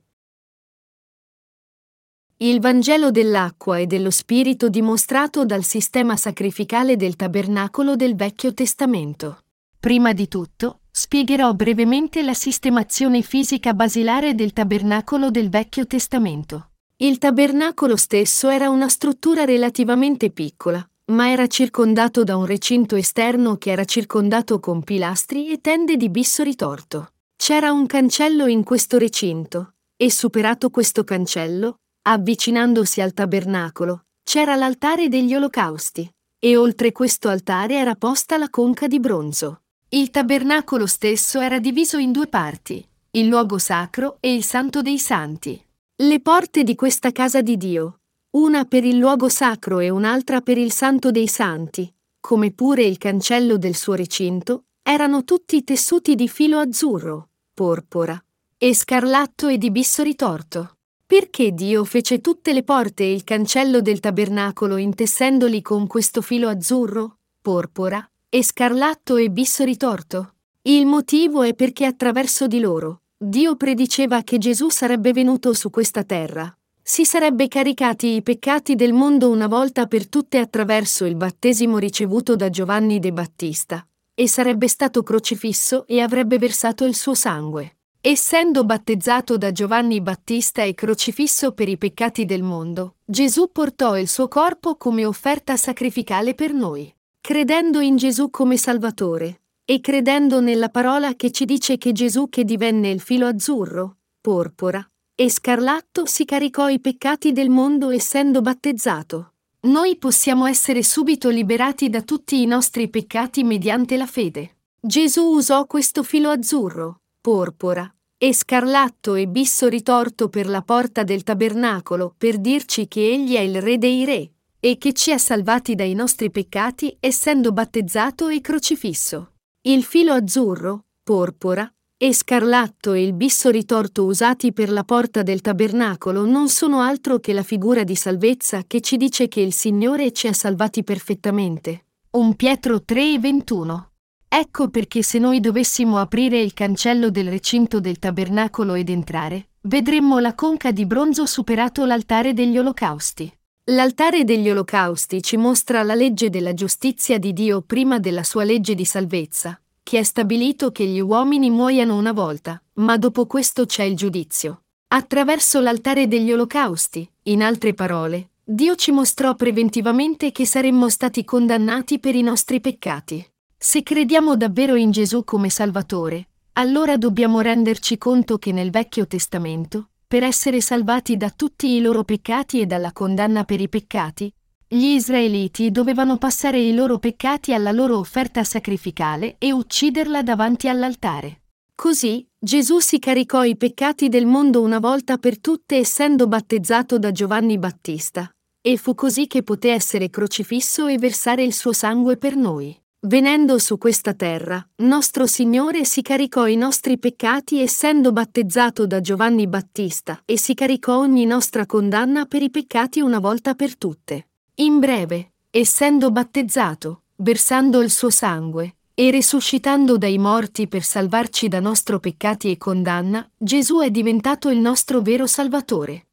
Il Vangelo dell'acqua e dello Spirito dimostrato dal sistema sacrificale del tabernacolo del Vecchio Testamento. Prima di tutto, spiegherò brevemente la sistemazione fisica basilare del tabernacolo del Vecchio Testamento. Il tabernacolo stesso era una struttura relativamente piccola, ma era circondato da un recinto esterno che era circondato con pilastri e tende di bisso ritorto. C'era un cancello in questo recinto, e superato questo cancello, avvicinandosi al tabernacolo, c'era l'altare degli olocausti, e oltre questo altare era posta la conca di bronzo. Il tabernacolo stesso era diviso in due parti, il luogo sacro e il santo dei santi. Le porte di questa casa di Dio, una per il luogo sacro e un'altra per il santo dei santi, come pure il cancello del suo recinto, erano tutti tessuti di filo azzurro, porpora, e scarlatto e di bisso ritorto. Perché Dio fece tutte le porte e il cancello del tabernacolo intessendoli con questo filo azzurro, porpora, e scarlatto e bisso ritorto? Il motivo è perché attraverso di loro Dio prediceva che Gesù sarebbe venuto su questa terra. Si sarebbe caricati i peccati del mondo una volta per tutte attraverso il battesimo ricevuto da Giovanni de Battista, e sarebbe stato crocifisso e avrebbe versato il suo sangue. Essendo battezzato da Giovanni Battista e crocifisso per i peccati del mondo, Gesù portò il suo corpo come offerta sacrificale per noi credendo in Gesù come Salvatore e credendo nella parola che ci dice che Gesù che divenne il filo azzurro, porpora e scarlatto si caricò i peccati del mondo essendo battezzato. Noi possiamo essere subito liberati da tutti i nostri peccati mediante la fede. Gesù usò questo filo azzurro, porpora e scarlatto e bisso ritorto per la porta del tabernacolo per dirci che egli è il re dei re e che ci ha salvati dai nostri peccati essendo battezzato e crocifisso. Il filo azzurro, porpora, e scarlatto e il bisso ritorto usati per la porta del tabernacolo non sono altro che la figura di salvezza che ci dice che il Signore ci ha salvati perfettamente. 1 Pietro 3 e 21. Ecco perché se noi dovessimo aprire il cancello del recinto del tabernacolo ed entrare, vedremmo la conca di bronzo superato l'altare degli olocausti. L'altare degli olocausti ci mostra la legge della giustizia di Dio prima della sua legge di salvezza, che ha stabilito che gli uomini muoiano una volta, ma dopo questo c'è il giudizio. Attraverso l'altare degli olocausti, in altre parole, Dio ci mostrò preventivamente che saremmo stati condannati per i nostri peccati. Se crediamo davvero in Gesù come Salvatore, allora dobbiamo renderci conto che nel Vecchio Testamento, per essere salvati da tutti i loro peccati e dalla condanna per i peccati, gli israeliti dovevano passare i loro peccati alla loro offerta sacrificale e ucciderla davanti all'altare. Così, Gesù si caricò i peccati del mondo una volta per tutte essendo battezzato da Giovanni Battista. E fu così che poté essere crocifisso e versare il suo sangue per noi. Venendo su questa terra, nostro Signore si caricò i nostri peccati essendo battezzato da Giovanni Battista e si caricò ogni nostra condanna per i peccati una volta per tutte. In breve, essendo battezzato, versando il suo sangue, e risuscitando dai morti per salvarci da nostro peccati e condanna, Gesù è diventato il nostro vero Salvatore.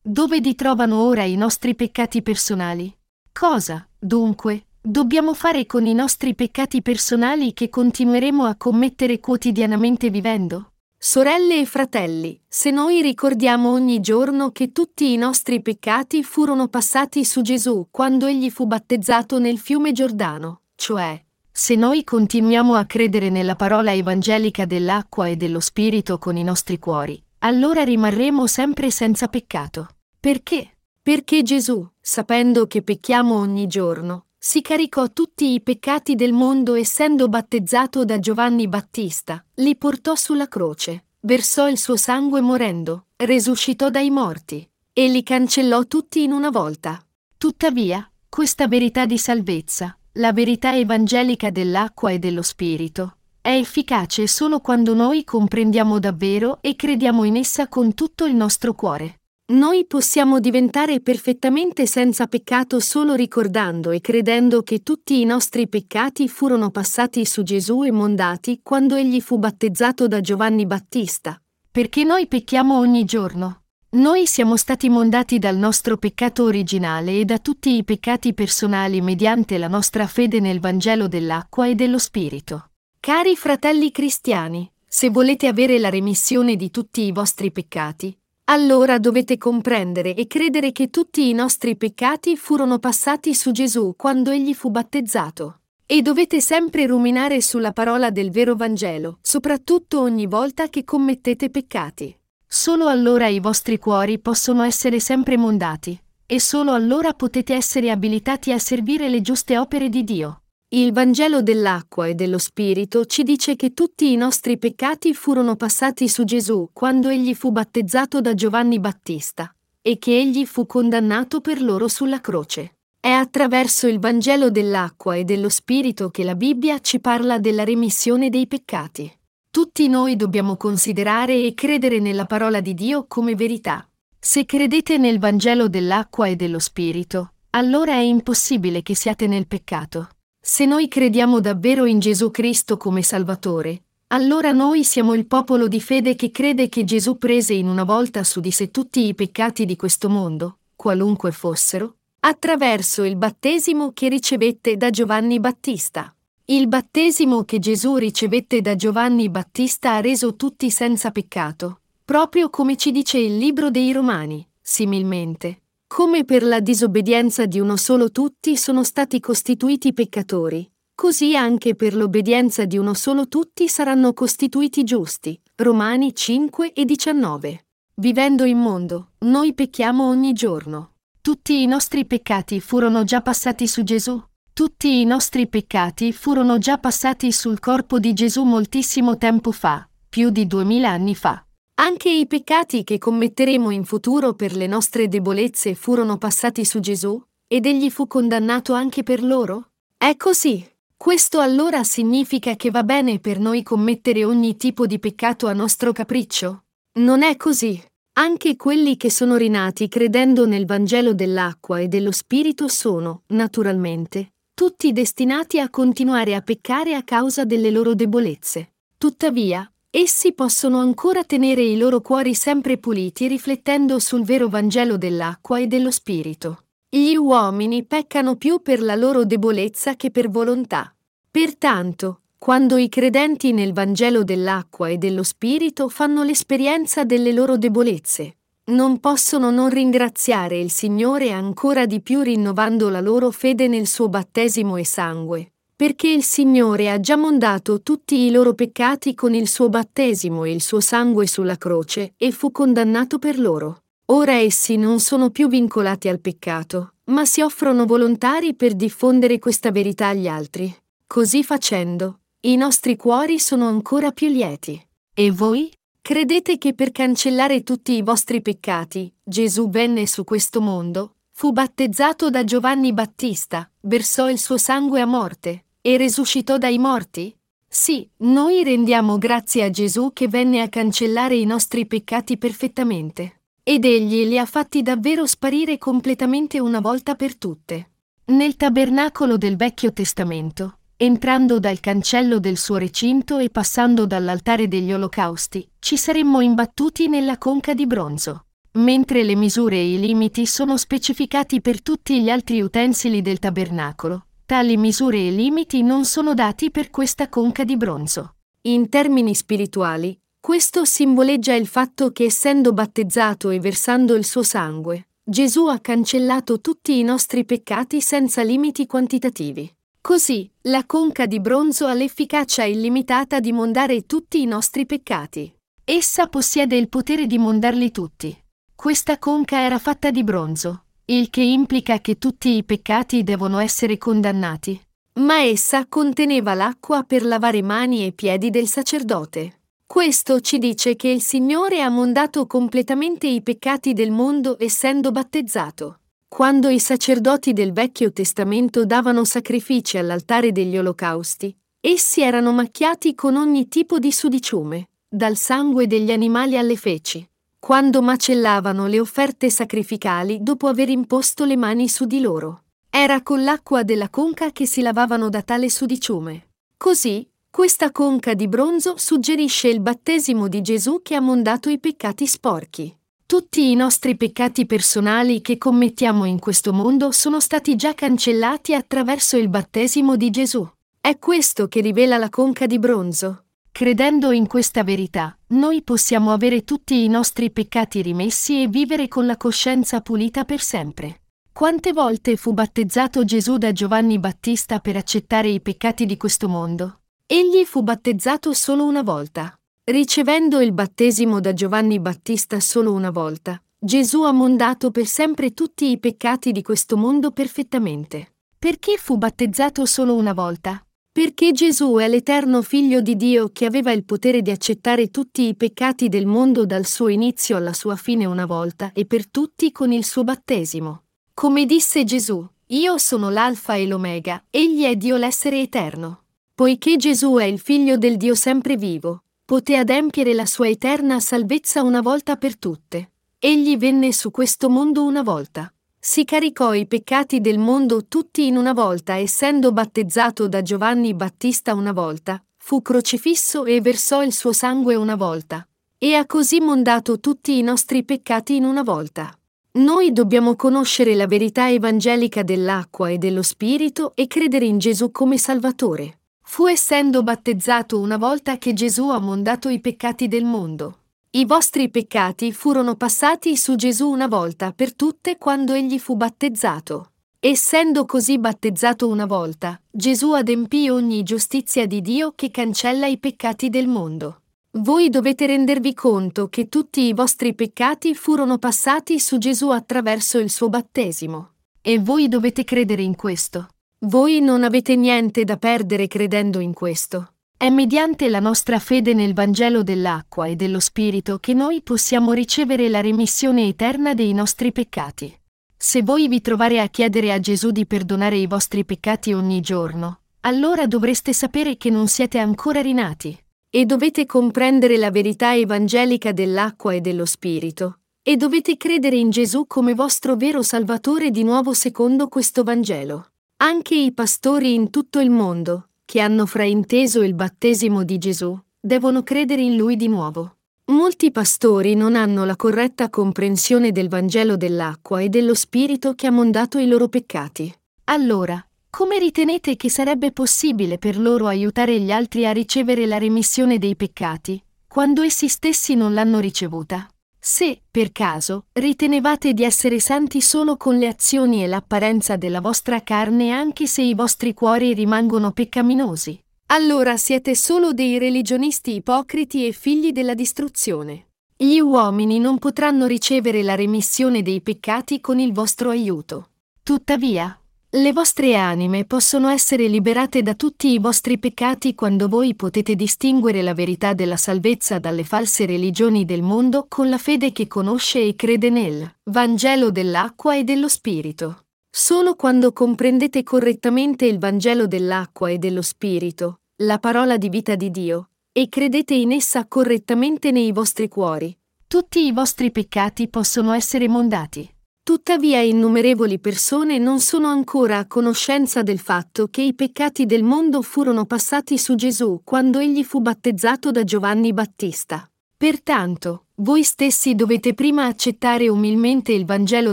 Dove di trovano ora i nostri peccati personali? Cosa, dunque, dobbiamo fare con i nostri peccati personali che continueremo a commettere quotidianamente vivendo? Sorelle e fratelli, se noi ricordiamo ogni giorno che tutti i nostri peccati furono passati su Gesù quando egli fu battezzato nel fiume Giordano, cioè, se noi continuiamo a credere nella parola evangelica dell'acqua e dello Spirito con i nostri cuori, allora rimarremo sempre senza peccato. Perché? Perché Gesù, sapendo che pecchiamo ogni giorno, si caricò tutti i peccati del mondo essendo battezzato da Giovanni Battista, li portò sulla croce, versò il suo sangue morendo, resuscitò dai morti, e li cancellò tutti in una volta. Tuttavia, questa verità di salvezza, la verità evangelica dell'acqua e dello Spirito, è efficace solo quando noi comprendiamo davvero e crediamo in essa con tutto il nostro cuore. Noi possiamo diventare perfettamente senza peccato solo ricordando e credendo che tutti i nostri peccati furono passati su Gesù e mondati quando egli fu battezzato da Giovanni Battista. Perché noi pecchiamo ogni giorno. Noi siamo stati mondati dal nostro peccato originale e da tutti i peccati personali mediante la nostra fede nel Vangelo dell'acqua e dello Spirito. Cari fratelli cristiani, se volete avere la remissione di tutti i vostri peccati, allora dovete comprendere e credere che tutti i nostri peccati furono passati su Gesù quando egli fu battezzato. E dovete sempre ruminare sulla parola del vero Vangelo, soprattutto ogni volta che commettete peccati. Solo allora i vostri cuori possono essere sempre mondati, e solo allora potete essere abilitati a servire le giuste opere di Dio. Il Vangelo dell'acqua e dello Spirito ci dice che tutti i nostri peccati furono passati su Gesù quando egli fu battezzato da Giovanni Battista e che egli fu condannato per loro sulla croce. È attraverso il Vangelo dell'acqua e dello Spirito che la Bibbia ci parla della remissione dei peccati. Tutti noi dobbiamo considerare e credere nella parola di Dio come verità. Se credete nel Vangelo dell'acqua e dello Spirito, allora è impossibile che siate nel peccato. Se noi crediamo davvero in Gesù Cristo come Salvatore, allora noi siamo il popolo di fede che crede che Gesù prese in una volta su di sé tutti i peccati di questo mondo, qualunque fossero, attraverso il battesimo che ricevette da Giovanni Battista. Il battesimo che Gesù ricevette da Giovanni Battista ha reso tutti senza peccato, proprio come ci dice il libro dei Romani, similmente. Come per la disobbedienza di uno solo tutti sono stati costituiti peccatori, così anche per l'obbedienza di uno solo tutti saranno costituiti giusti. Romani 5 e 19. Vivendo in mondo, noi pecchiamo ogni giorno. Tutti i nostri peccati furono già passati su Gesù. Tutti i nostri peccati furono già passati sul corpo di Gesù moltissimo tempo fa, più di duemila anni fa. Anche i peccati che commetteremo in futuro per le nostre debolezze furono passati su Gesù, ed egli fu condannato anche per loro? È così. Questo allora significa che va bene per noi commettere ogni tipo di peccato a nostro capriccio? Non è così. Anche quelli che sono rinati credendo nel Vangelo dell'acqua e dello Spirito sono, naturalmente, tutti destinati a continuare a peccare a causa delle loro debolezze. Tuttavia, Essi possono ancora tenere i loro cuori sempre puliti riflettendo sul vero Vangelo dell'acqua e dello Spirito. Gli uomini peccano più per la loro debolezza che per volontà. Pertanto, quando i credenti nel Vangelo dell'acqua e dello Spirito fanno l'esperienza delle loro debolezze, non possono non ringraziare il Signore ancora di più rinnovando la loro fede nel suo battesimo e sangue, perché il Signore ha già mondato tutti i loro peccati con il suo battesimo e il suo sangue sulla croce e fu condannato per loro. Ora essi non sono più vincolati al peccato, ma si offrono volontari per diffondere questa verità agli altri. Così facendo, i nostri cuori sono ancora più lieti. E voi? Credete che per cancellare tutti i vostri peccati, Gesù venne su questo mondo, fu battezzato da Giovanni Battista, versò il suo sangue a morte, e risuscitò dai morti? Sì, noi rendiamo grazie a Gesù che venne a cancellare i nostri peccati perfettamente. Ed egli li ha fatti davvero sparire completamente una volta per tutte. Nel tabernacolo del Vecchio Testamento, entrando dal cancello del suo recinto e passando dall'altare degli olocausti, ci saremmo imbattuti nella conca di bronzo. Mentre le misure e i limiti sono specificati per tutti gli altri utensili del tabernacolo, Tali misure e limiti non sono dati per questa conca di bronzo. In termini spirituali, questo simboleggia il fatto che essendo battezzato e versando il suo sangue, Gesù ha cancellato tutti i nostri peccati senza limiti quantitativi. Così, la conca di bronzo ha l'efficacia illimitata di mondare tutti i nostri peccati. Essa possiede il potere di mondarli tutti. Questa conca era fatta di bronzo, il che implica che tutti i peccati devono essere condannati. Ma essa conteneva l'acqua per lavare mani e piedi del sacerdote. Questo ci dice che il Signore ha mondato completamente i peccati del mondo essendo battezzato. Quando i sacerdoti del Vecchio Testamento davano sacrifici all'altare degli olocausti, essi erano macchiati con ogni tipo di sudiciume, dal sangue degli animali alle feci quando macellavano le offerte sacrificali dopo aver imposto le mani su di loro. Era con l'acqua della conca che si lavavano da tale sudiciume. Così, questa conca di bronzo suggerisce il battesimo di Gesù che ha mondato i peccati sporchi. Tutti i nostri peccati personali che commettiamo in questo mondo sono stati già cancellati attraverso il battesimo di Gesù. È questo che rivela la conca di bronzo. Credendo in questa verità, noi possiamo avere tutti i nostri peccati rimessi e vivere con la coscienza pulita per sempre. Quante volte fu battezzato Gesù da Giovanni Battista per accettare i peccati di questo mondo? Egli fu battezzato solo una volta. Ricevendo il battesimo da Giovanni Battista solo una volta, Gesù ha mondato per sempre tutti i peccati di questo mondo perfettamente. Perché fu battezzato solo una volta? Perché Gesù è l'eterno figlio di Dio che aveva il potere di accettare tutti i peccati del mondo dal suo inizio alla sua fine una volta e per tutti con il suo battesimo. Come disse Gesù, io sono l'alfa e l'omega, egli è Dio l'essere eterno. Poiché Gesù è il figlio del Dio sempre vivo, poté adempiere la sua eterna salvezza una volta per tutte. Egli venne su questo mondo una volta si caricò i peccati del mondo tutti in una volta, essendo battezzato da Giovanni Battista una volta, fu crocifisso e versò il suo sangue una volta, e ha così mondato tutti i nostri peccati in una volta. Noi dobbiamo conoscere la verità evangelica dell'acqua e dello Spirito e credere in Gesù come Salvatore. Fu essendo battezzato una volta che Gesù ha mondato i peccati del mondo. I vostri peccati furono passati su Gesù una volta per tutte quando egli fu battezzato. Essendo così battezzato una volta, Gesù adempì ogni giustizia di Dio che cancella i peccati del mondo. Voi dovete rendervi conto che tutti i vostri peccati furono passati su Gesù attraverso il suo battesimo. E voi dovete credere in questo. Voi non avete niente da perdere credendo in questo. È mediante la nostra fede nel Vangelo dell'acqua e dello Spirito che noi possiamo ricevere la remissione eterna dei nostri peccati. Se voi vi trovare a chiedere a Gesù di perdonare i vostri peccati ogni giorno, allora dovreste sapere che non siete ancora rinati e dovete comprendere la verità evangelica dell'acqua e dello Spirito, e dovete credere in Gesù come vostro vero Salvatore di nuovo secondo questo Vangelo. Anche i pastori in tutto il mondo, che hanno frainteso il battesimo di Gesù, devono credere in lui di nuovo. Molti pastori non hanno la corretta comprensione del Vangelo dell'acqua e dello Spirito che ha mondato i loro peccati. Allora, come ritenete che sarebbe possibile per loro aiutare gli altri a ricevere la remissione dei peccati, quando essi stessi non l'hanno ricevuta? Se, per caso, ritenevate di essere santi solo con le azioni e l'apparenza della vostra carne anche se i vostri cuori rimangono peccaminosi, allora siete solo dei religionisti ipocriti e figli della distruzione. Gli uomini non potranno ricevere la remissione dei peccati con il vostro aiuto. Tuttavia, Le vostre anime possono essere liberate da tutti i vostri peccati quando voi potete distinguere la verità della salvezza dalle false religioni del mondo con la fede che conosce e crede nel Vangelo dell'acqua e dello Spirito. Solo quando comprendete correttamente il Vangelo dell'acqua e dello Spirito, la parola di vita di Dio, e credete in essa correttamente nei vostri cuori, tutti i vostri peccati possono essere mondati. Tuttavia innumerevoli persone non sono ancora a conoscenza del fatto che i peccati del mondo furono passati su Gesù quando egli fu battezzato da Giovanni Battista. Pertanto, voi stessi dovete prima accettare umilmente il Vangelo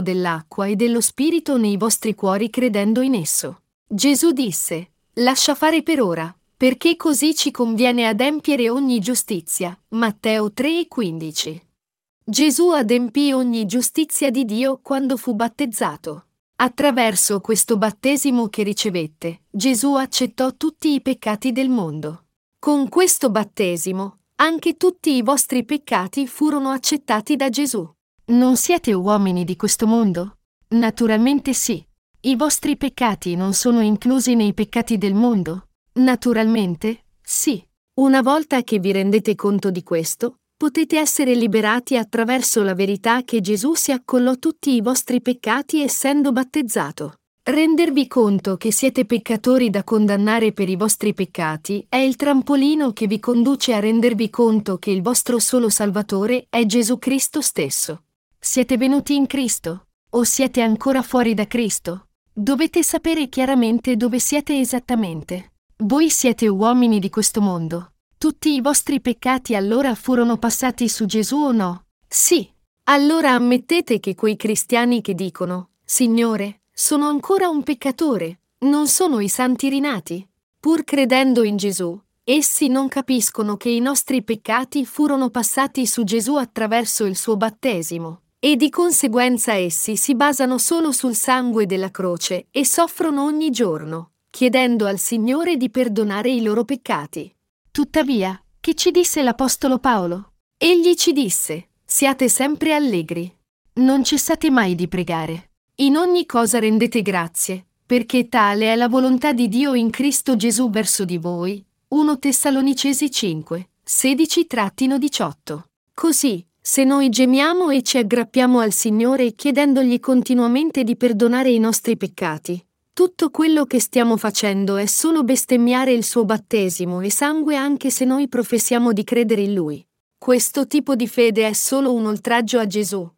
dell'acqua e dello Spirito nei vostri cuori credendo in esso. Gesù disse, Lascia fare per ora, perché così ci conviene adempiere ogni giustizia. Matteo 3 e 15. Gesù adempì ogni giustizia di Dio quando fu battezzato. Attraverso questo battesimo che ricevette, Gesù accettò tutti i peccati del mondo. Con questo battesimo, anche tutti i vostri peccati furono accettati da Gesù. Non siete uomini di questo mondo? Naturalmente sì. I vostri peccati non sono inclusi nei peccati del mondo? Naturalmente, sì. Una volta che vi rendete conto di questo, potete essere liberati attraverso la verità che Gesù si accollò tutti i vostri peccati essendo battezzato. Rendervi conto che siete peccatori da condannare per i vostri peccati è il trampolino che vi conduce a rendervi conto che il vostro solo Salvatore è Gesù Cristo stesso. Siete venuti in Cristo? O siete ancora fuori da Cristo? Dovete sapere chiaramente dove siete esattamente. Voi siete uomini di questo mondo. Tutti i vostri peccati allora furono passati su Gesù o no? Sì. Allora ammettete che quei cristiani che dicono, Signore, sono ancora un peccatore, non sono i santi rinati. Pur credendo in Gesù, essi non capiscono che i nostri peccati furono passati su Gesù attraverso il suo battesimo, e di conseguenza essi si basano solo sul sangue della croce e soffrono ogni giorno, chiedendo al Signore di perdonare i loro peccati. Tuttavia, che ci disse l'Apostolo Paolo? Egli ci disse, siate sempre allegri. Non cessate mai di pregare. In ogni cosa rendete grazie, perché tale è la volontà di Dio in Cristo Gesù verso di voi. 1 Tessalonicesi 5, 16-18. Così, se noi gemiamo e ci aggrappiamo al Signore chiedendogli continuamente di perdonare i nostri peccati, tutto quello che stiamo facendo è solo bestemmiare il suo battesimo e sangue anche se noi professiamo di credere in lui. Questo tipo di fede è solo un oltraggio a Gesù.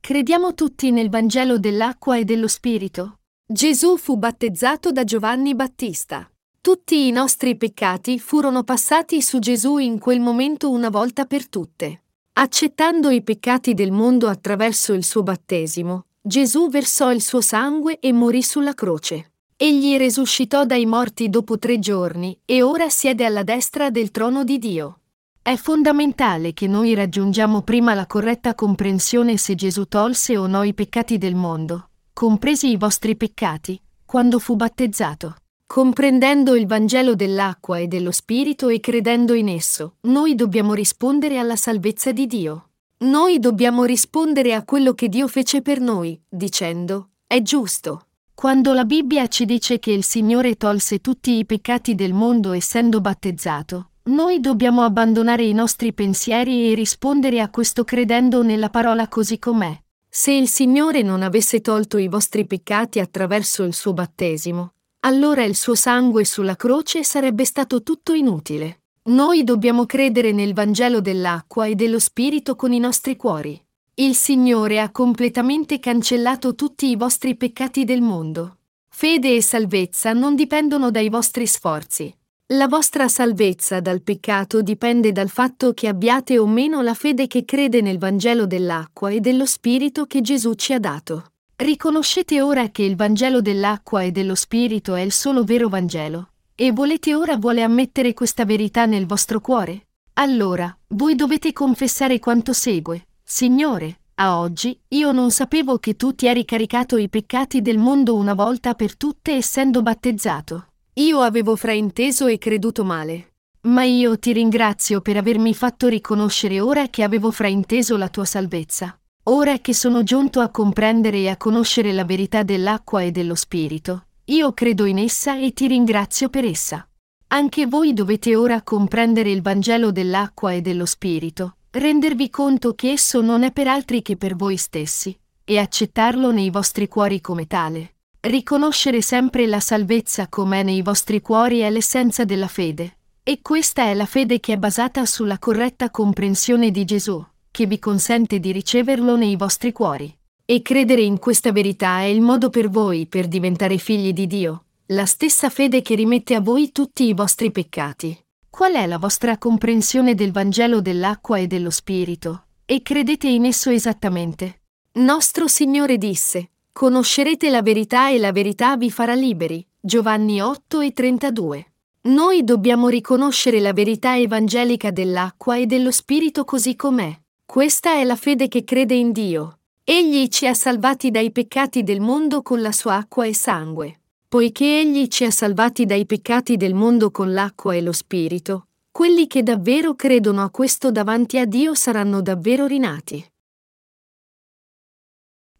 Crediamo tutti nel Vangelo dell'acqua e dello Spirito. Gesù fu battezzato da Giovanni Battista. Tutti i nostri peccati furono passati su Gesù in quel momento una volta per tutte. Accettando i peccati del mondo attraverso il suo battesimo, Gesù versò il suo sangue e morì sulla croce. Egli resuscitò dai morti dopo tre giorni e ora siede alla destra del trono di Dio. È fondamentale che noi raggiungiamo prima la corretta comprensione se Gesù tolse o no i peccati del mondo, compresi i vostri peccati, quando fu battezzato. Comprendendo il Vangelo dell'acqua e dello Spirito e credendo in esso, noi dobbiamo rispondere alla salvezza di Dio. Noi dobbiamo rispondere a quello che Dio fece per noi, dicendo, è giusto. Quando la Bibbia ci dice che il Signore tolse tutti i peccati del mondo essendo battezzato, noi dobbiamo abbandonare i nostri pensieri e rispondere a questo credendo nella parola così com'è. Se il Signore non avesse tolto i vostri peccati attraverso il suo battesimo, allora il suo sangue sulla croce sarebbe stato tutto inutile. Noi dobbiamo credere nel Vangelo dell'acqua e dello Spirito con i nostri cuori. Il Signore ha completamente cancellato tutti i vostri peccati del mondo. Fede e salvezza non dipendono dai vostri sforzi. La vostra salvezza dal peccato dipende dal fatto che abbiate o meno la fede che crede nel Vangelo dell'acqua e dello Spirito che Gesù ci ha dato. Riconoscete ora che il Vangelo dell'acqua e dello Spirito è il solo vero Vangelo. E volete ora vuole ammettere questa verità nel vostro cuore? Allora, voi dovete confessare quanto segue. Signore, a oggi, io non sapevo che tu ti eri caricato i peccati del mondo una volta per tutte essendo battezzato. Io avevo frainteso e creduto male. Ma io ti ringrazio per avermi fatto riconoscere ora che avevo frainteso la tua salvezza. Ora che sono giunto a comprendere e a conoscere la verità dell'acqua e dello Spirito, io credo in essa e ti ringrazio per essa. Anche voi dovete ora comprendere il Vangelo dell'acqua e dello Spirito, rendervi conto che esso non è per altri che per voi stessi, e accettarlo nei vostri cuori come tale. Riconoscere sempre la salvezza com'è nei vostri cuori è l'essenza della fede, e questa è la fede che è basata sulla corretta comprensione di Gesù che vi consente di riceverlo nei vostri cuori. E credere in questa verità è il modo per voi per diventare figli di Dio, la stessa fede che rimette a voi tutti i vostri peccati. Qual è la vostra comprensione del Vangelo dell'acqua e dello Spirito? E credete in esso esattamente? Nostro Signore disse, Conoscerete la verità e la verità vi farà liberi. Giovanni 8 e 32. Noi dobbiamo riconoscere la verità evangelica dell'acqua e dello Spirito così com'è. Questa è la fede che crede in Dio. Egli ci ha salvati dai peccati del mondo con la sua acqua e sangue. Poiché Egli ci ha salvati dai peccati del mondo con l'acqua e lo Spirito, quelli che davvero credono a questo davanti a Dio saranno davvero rinati.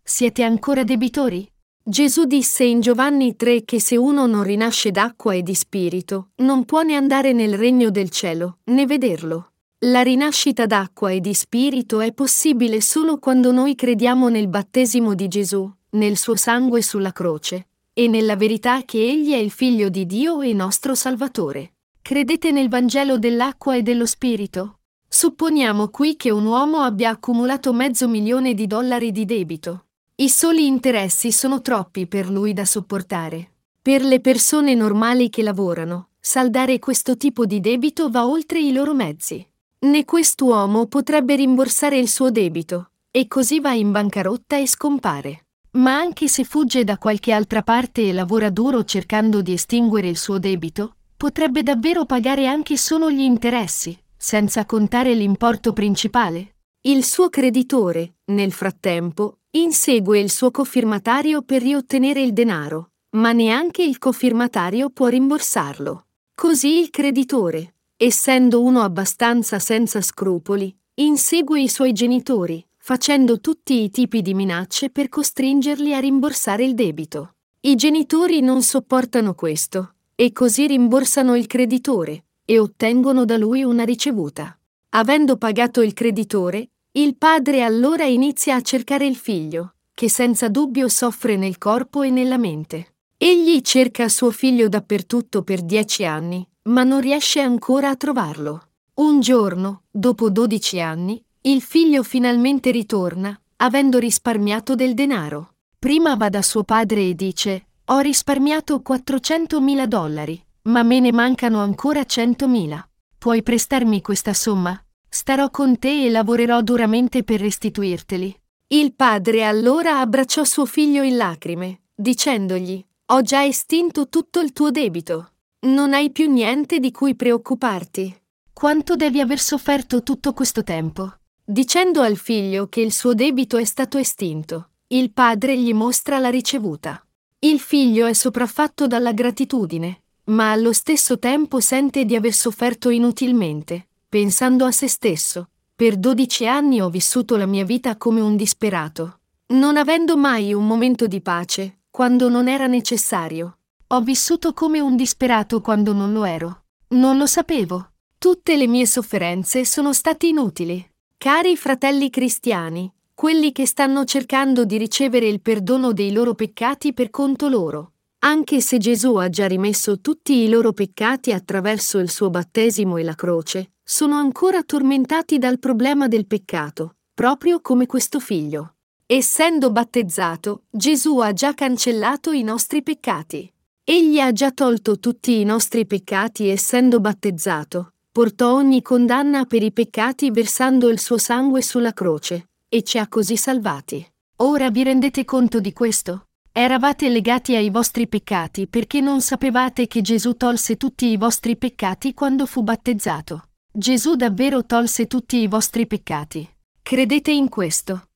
Siete ancora debitori? Gesù disse in Giovanni 3 che se uno non rinasce d'acqua e di spirito, non può né andare nel regno del cielo, né vederlo. La rinascita d'acqua e di spirito è possibile solo quando noi crediamo nel battesimo di Gesù, nel suo sangue sulla croce, e nella verità che Egli è il Figlio di Dio e nostro Salvatore. Credete nel Vangelo dell'acqua e dello Spirito? Supponiamo qui che un uomo abbia accumulato mezzo milione di dollari di debito. I soli interessi sono troppi per lui da sopportare. Per le persone normali che lavorano, saldare questo tipo di debito va oltre i loro mezzi né quest'uomo potrebbe rimborsare il suo debito, e così va in bancarotta e scompare. Ma anche se fugge da qualche altra parte e lavora duro cercando di estinguere il suo debito, potrebbe davvero pagare anche solo gli interessi, senza contare l'importo principale. Il suo creditore, nel frattempo, insegue il suo cofirmatario per riottenere il denaro, ma neanche il cofirmatario può rimborsarlo. Così il creditore, essendo uno abbastanza senza scrupoli, insegue i suoi genitori, facendo tutti i tipi di minacce per costringerli a rimborsare il debito. I genitori non sopportano questo, e così rimborsano il creditore, e ottengono da lui una ricevuta. Avendo pagato il creditore, il padre allora inizia a cercare il figlio, che senza dubbio soffre nel corpo e nella mente. Egli cerca suo figlio dappertutto per dieci anni, ma non riesce ancora a trovarlo. Un giorno, dopo dodici anni, il figlio finalmente ritorna, avendo risparmiato del denaro. Prima va da suo padre e dice, ho risparmiato 400.000 dollari, ma me ne mancano ancora 100.000. Puoi prestarmi questa somma? Starò con te e lavorerò duramente per restituirteli. Il padre allora abbracciò suo figlio in lacrime, dicendogli, ho già estinto tutto il tuo debito. Non hai più niente di cui preoccuparti. Quanto devi aver sofferto tutto questo tempo? Dicendo al figlio che il suo debito è stato estinto, il padre gli mostra la ricevuta. Il figlio è sopraffatto dalla gratitudine, ma allo stesso tempo sente di aver sofferto inutilmente, pensando a se stesso. Per dodici anni ho vissuto la mia vita come un disperato, non avendo mai un momento di pace, quando non era necessario. Ho vissuto come un disperato quando non lo ero. Non lo sapevo. Tutte le mie sofferenze sono state inutili. Cari fratelli cristiani, quelli che stanno cercando di ricevere il perdono dei loro peccati per conto loro. Anche se Gesù ha già rimesso tutti i loro peccati attraverso il suo battesimo e la croce, sono ancora tormentati dal problema del peccato, proprio come questo figlio. Essendo battezzato, Gesù ha già cancellato i nostri peccati. Egli ha già tolto tutti i nostri peccati essendo battezzato, portò ogni condanna per i peccati versando il suo sangue sulla croce, e ci ha così salvati. Ora vi rendete conto di questo? Eravate legati ai vostri peccati perché non sapevate che Gesù tolse tutti i vostri peccati quando fu battezzato. Gesù davvero tolse tutti i vostri peccati. Credete in questo?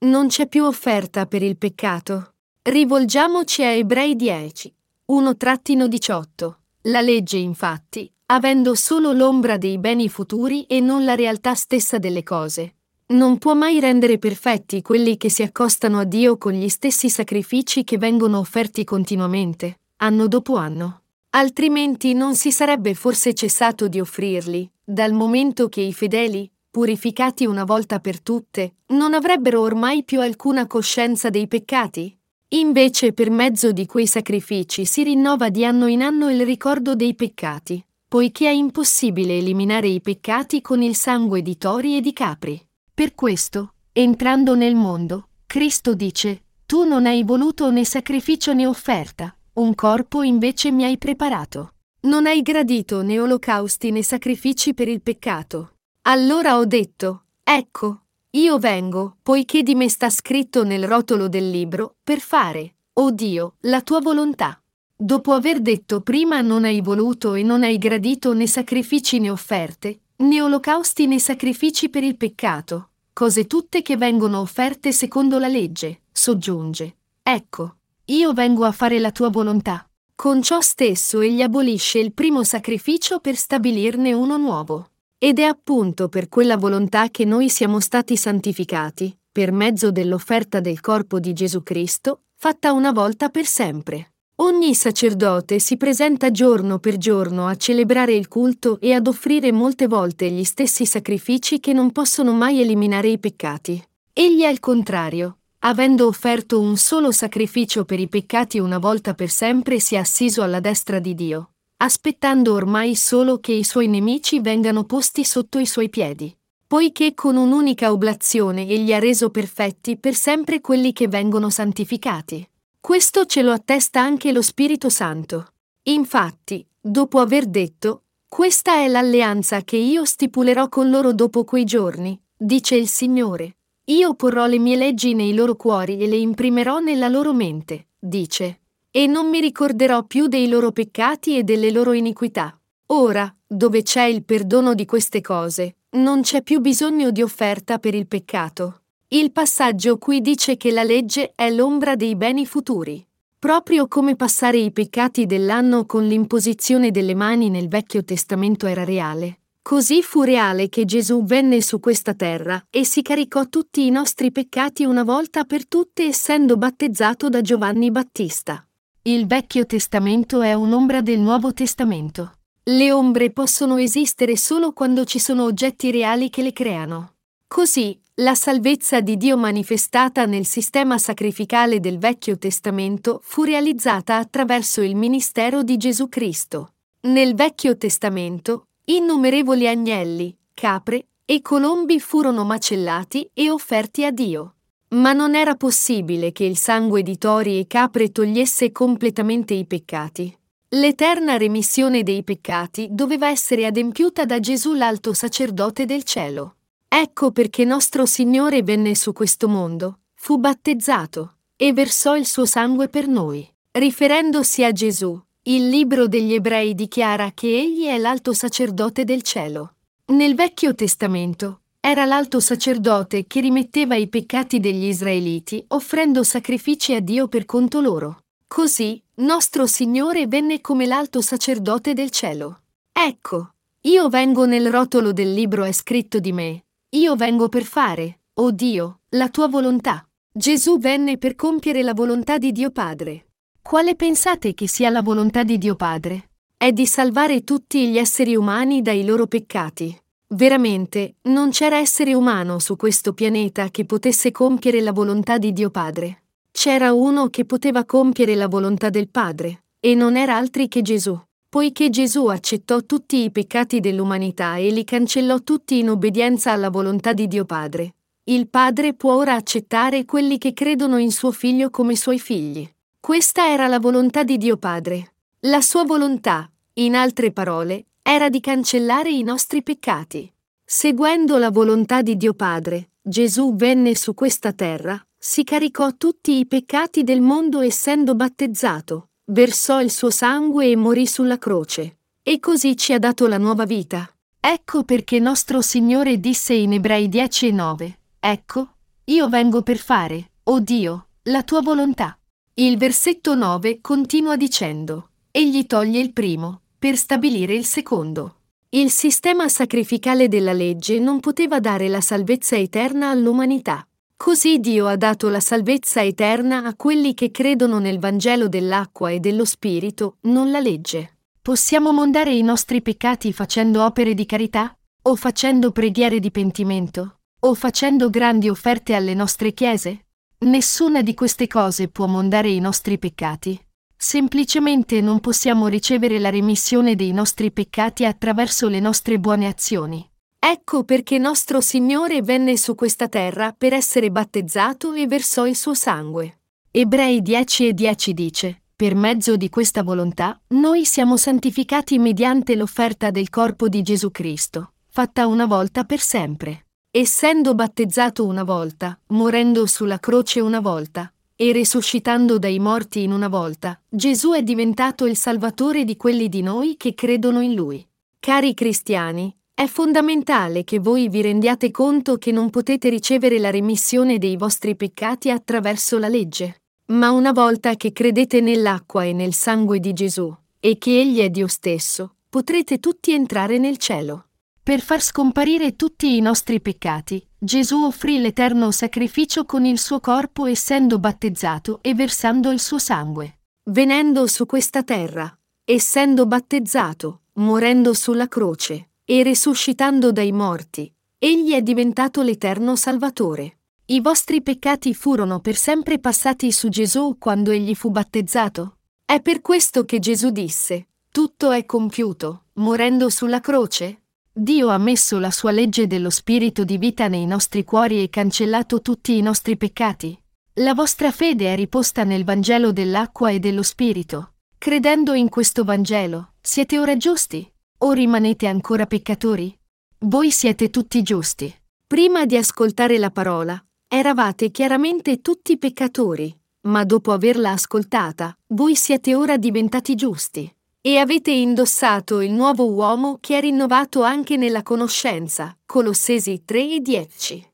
Non c'è più offerta per il peccato, Rivolgiamoci a Ebrei 10, 1-18. La legge, infatti, avendo solo l'ombra dei beni futuri e non la realtà stessa delle cose, non può mai rendere perfetti quelli che si accostano a Dio con gli stessi sacrifici che vengono offerti continuamente, anno dopo anno. Altrimenti non si sarebbe forse cessato di offrirli, dal momento che i fedeli, purificati una volta per tutte, non avrebbero ormai più alcuna coscienza dei peccati? Invece per mezzo di quei sacrifici si rinnova di anno in anno il ricordo dei peccati, poiché è impossibile eliminare i peccati con il sangue di tori e di capri. Per questo, entrando nel mondo, Cristo dice, Tu non hai voluto né sacrificio né offerta, un corpo invece mi hai preparato. Non hai gradito né olocausti né sacrifici per il peccato. Allora ho detto, ecco, io vengo, poiché di me sta scritto nel rotolo del libro, per fare, oh Dio, la tua volontà. Dopo aver detto prima non hai voluto e non hai gradito né sacrifici né offerte, né olocausti né sacrifici per il peccato, cose tutte che vengono offerte secondo la legge, soggiunge. Ecco, io vengo a fare la tua volontà. Con ciò stesso egli abolisce il primo sacrificio per stabilirne uno nuovo. Ed è appunto per quella volontà che noi siamo stati santificati, per mezzo dell'offerta del corpo di Gesù Cristo, fatta una volta per sempre. Ogni sacerdote si presenta giorno per giorno a celebrare il culto e ad offrire molte volte gli stessi sacrifici che non possono mai eliminare i peccati. Egli al contrario, avendo offerto un solo sacrificio per i peccati una volta per sempre, si è assiso alla destra di Dio, aspettando ormai solo che i suoi nemici vengano posti sotto i suoi piedi. Poiché con un'unica oblazione egli ha reso perfetti per sempre quelli che vengono santificati. Questo ce lo attesta anche lo Spirito Santo. Infatti, dopo aver detto, questa è l'alleanza che io stipulerò con loro dopo quei giorni, dice il Signore. Io porrò le mie leggi nei loro cuori e le imprimerò nella loro mente, dice. E non mi ricorderò più dei loro peccati e delle loro iniquità. Ora, dove c'è il perdono di queste cose, non c'è più bisogno di offerta per il peccato. Il passaggio qui dice che la legge è l'ombra dei beni futuri. Proprio come passare i peccati dell'anno con l'imposizione delle mani nel Vecchio Testamento era reale, così fu reale che Gesù venne su questa terra e si caricò tutti i nostri peccati una volta per tutte essendo battezzato da Giovanni Battista. Il Vecchio Testamento è un'ombra del Nuovo Testamento. Le ombre possono esistere solo quando ci sono oggetti reali che le creano. Così, la salvezza di Dio manifestata nel sistema sacrificale del Vecchio Testamento fu realizzata attraverso il ministero di Gesù Cristo. Nel Vecchio Testamento, innumerevoli agnelli, capre e colombi furono macellati e offerti a Dio. Ma non era possibile che il sangue di tori e capre togliesse completamente i peccati. L'eterna remissione dei peccati doveva essere adempiuta da Gesù l'alto sacerdote del cielo. Ecco perché nostro Signore venne su questo mondo, fu battezzato e versò il suo sangue per noi. Riferendosi a Gesù, il libro degli ebrei dichiara che egli è l'alto sacerdote del cielo. Nel Vecchio Testamento era l'alto sacerdote che rimetteva i peccati degli israeliti offrendo sacrifici a Dio per conto loro. Così, nostro Signore venne come l'alto sacerdote del cielo. Ecco, io vengo nel rotolo del libro è scritto di me, io vengo per fare, oh Dio, la tua volontà. Gesù venne per compiere la volontà di Dio Padre. Quale pensate che sia la volontà di Dio Padre? È di salvare tutti gli esseri umani dai loro peccati. Veramente, non c'era essere umano su questo pianeta che potesse compiere la volontà di Dio Padre. C'era uno che poteva compiere la volontà del Padre, e non era altri che Gesù. Poiché Gesù accettò tutti i peccati dell'umanità e li cancellò tutti in obbedienza alla volontà di Dio Padre, il Padre può ora accettare quelli che credono in suo Figlio come suoi figli. Questa era la volontà di Dio Padre. La sua volontà, in altre parole, era di cancellare i nostri peccati. Seguendo la volontà di Dio Padre, Gesù venne su questa terra, si caricò tutti i peccati del mondo essendo battezzato, versò il suo sangue e morì sulla croce. E così ci ha dato la nuova vita. Ecco perché nostro Signore disse in Ebrei 10 e 9, Ecco, io vengo per fare, oh Dio, la tua volontà. Il versetto 9 continua dicendo, Egli toglie il primo, per stabilire il secondo. Il sistema sacrificale della legge non poteva dare la salvezza eterna all'umanità. Così Dio ha dato la salvezza eterna a quelli che credono nel Vangelo dell'acqua e dello Spirito, non la legge. Possiamo mondare i nostri peccati facendo opere di carità? O facendo preghiere di pentimento? O facendo grandi offerte alle nostre chiese? Nessuna di queste cose può mondare i nostri peccati. Semplicemente non possiamo ricevere la remissione dei nostri peccati attraverso le nostre buone azioni. Ecco perché nostro Signore venne su questa terra per essere battezzato e versò il suo sangue. Ebrei 10 e 10 dice, per mezzo di questa volontà, noi siamo santificati mediante l'offerta del corpo di Gesù Cristo, fatta una volta per sempre. Essendo battezzato una volta, morendo sulla croce una volta, e risuscitando dai morti in una volta, Gesù è diventato il Salvatore di quelli di noi che credono in Lui. Cari cristiani, è fondamentale che voi vi rendiate conto che non potete ricevere la remissione dei vostri peccati attraverso la legge. Ma una volta che credete nell'acqua e nel sangue di Gesù, e che Egli è Dio stesso, potrete tutti entrare nel cielo. Per far scomparire tutti i nostri peccati, Gesù offrì l'eterno sacrificio con il suo corpo essendo battezzato e versando il suo sangue. Venendo su questa terra, essendo battezzato, morendo sulla croce e risuscitando dai morti, egli è diventato l'eterno Salvatore. I vostri peccati furono per sempre passati su Gesù quando egli fu battezzato. È per questo che Gesù disse, tutto è compiuto, morendo sulla croce, Dio ha messo la sua legge dello spirito di vita nei nostri cuori e cancellato tutti i nostri peccati. La vostra fede è riposta nel Vangelo dell'acqua e dello spirito. Credendo in questo Vangelo, siete ora giusti? O rimanete ancora peccatori? Voi siete tutti giusti. Prima di ascoltare la parola, eravate chiaramente tutti peccatori, ma dopo averla ascoltata, voi siete ora diventati giusti. E avete indossato il nuovo uomo che è rinnovato anche nella conoscenza. Colossesi 3 e 10.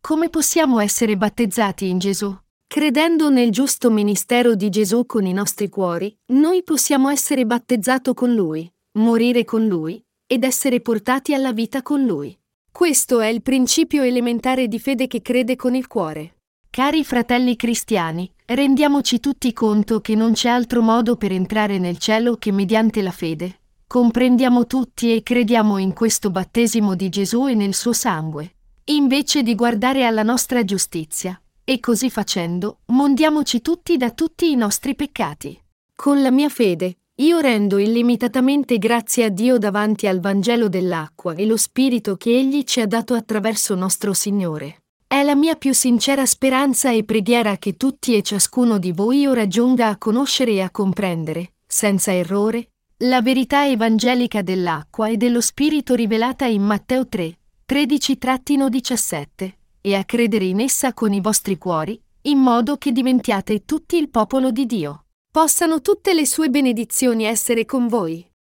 Come possiamo essere battezzati in Gesù? Credendo nel giusto ministero di Gesù con i nostri cuori, noi possiamo essere battezzato con Lui, morire con Lui ed essere portati alla vita con Lui. Questo è il principio elementare di fede che crede con il cuore. Cari fratelli cristiani, rendiamoci tutti conto che non c'è altro modo per entrare nel cielo che mediante la fede. Comprendiamo tutti e crediamo in questo battesimo di Gesù e nel suo sangue, invece di guardare alla nostra giustizia. E così facendo, mondiamoci tutti da tutti i nostri peccati. Con la mia fede, io rendo illimitatamente grazie a Dio davanti al Vangelo dell'acqua e lo Spirito che Egli ci ha dato attraverso nostro Signore. È la mia più sincera speranza e preghiera che tutti e ciascuno di voi ora giunga a conoscere e a comprendere, senza errore, la verità evangelica dell'acqua e dello Spirito rivelata in Matteo 3, 13-17, e a credere in essa con i vostri cuori, in modo che diventiate tutti il popolo di Dio. Possano tutte le sue benedizioni essere con voi.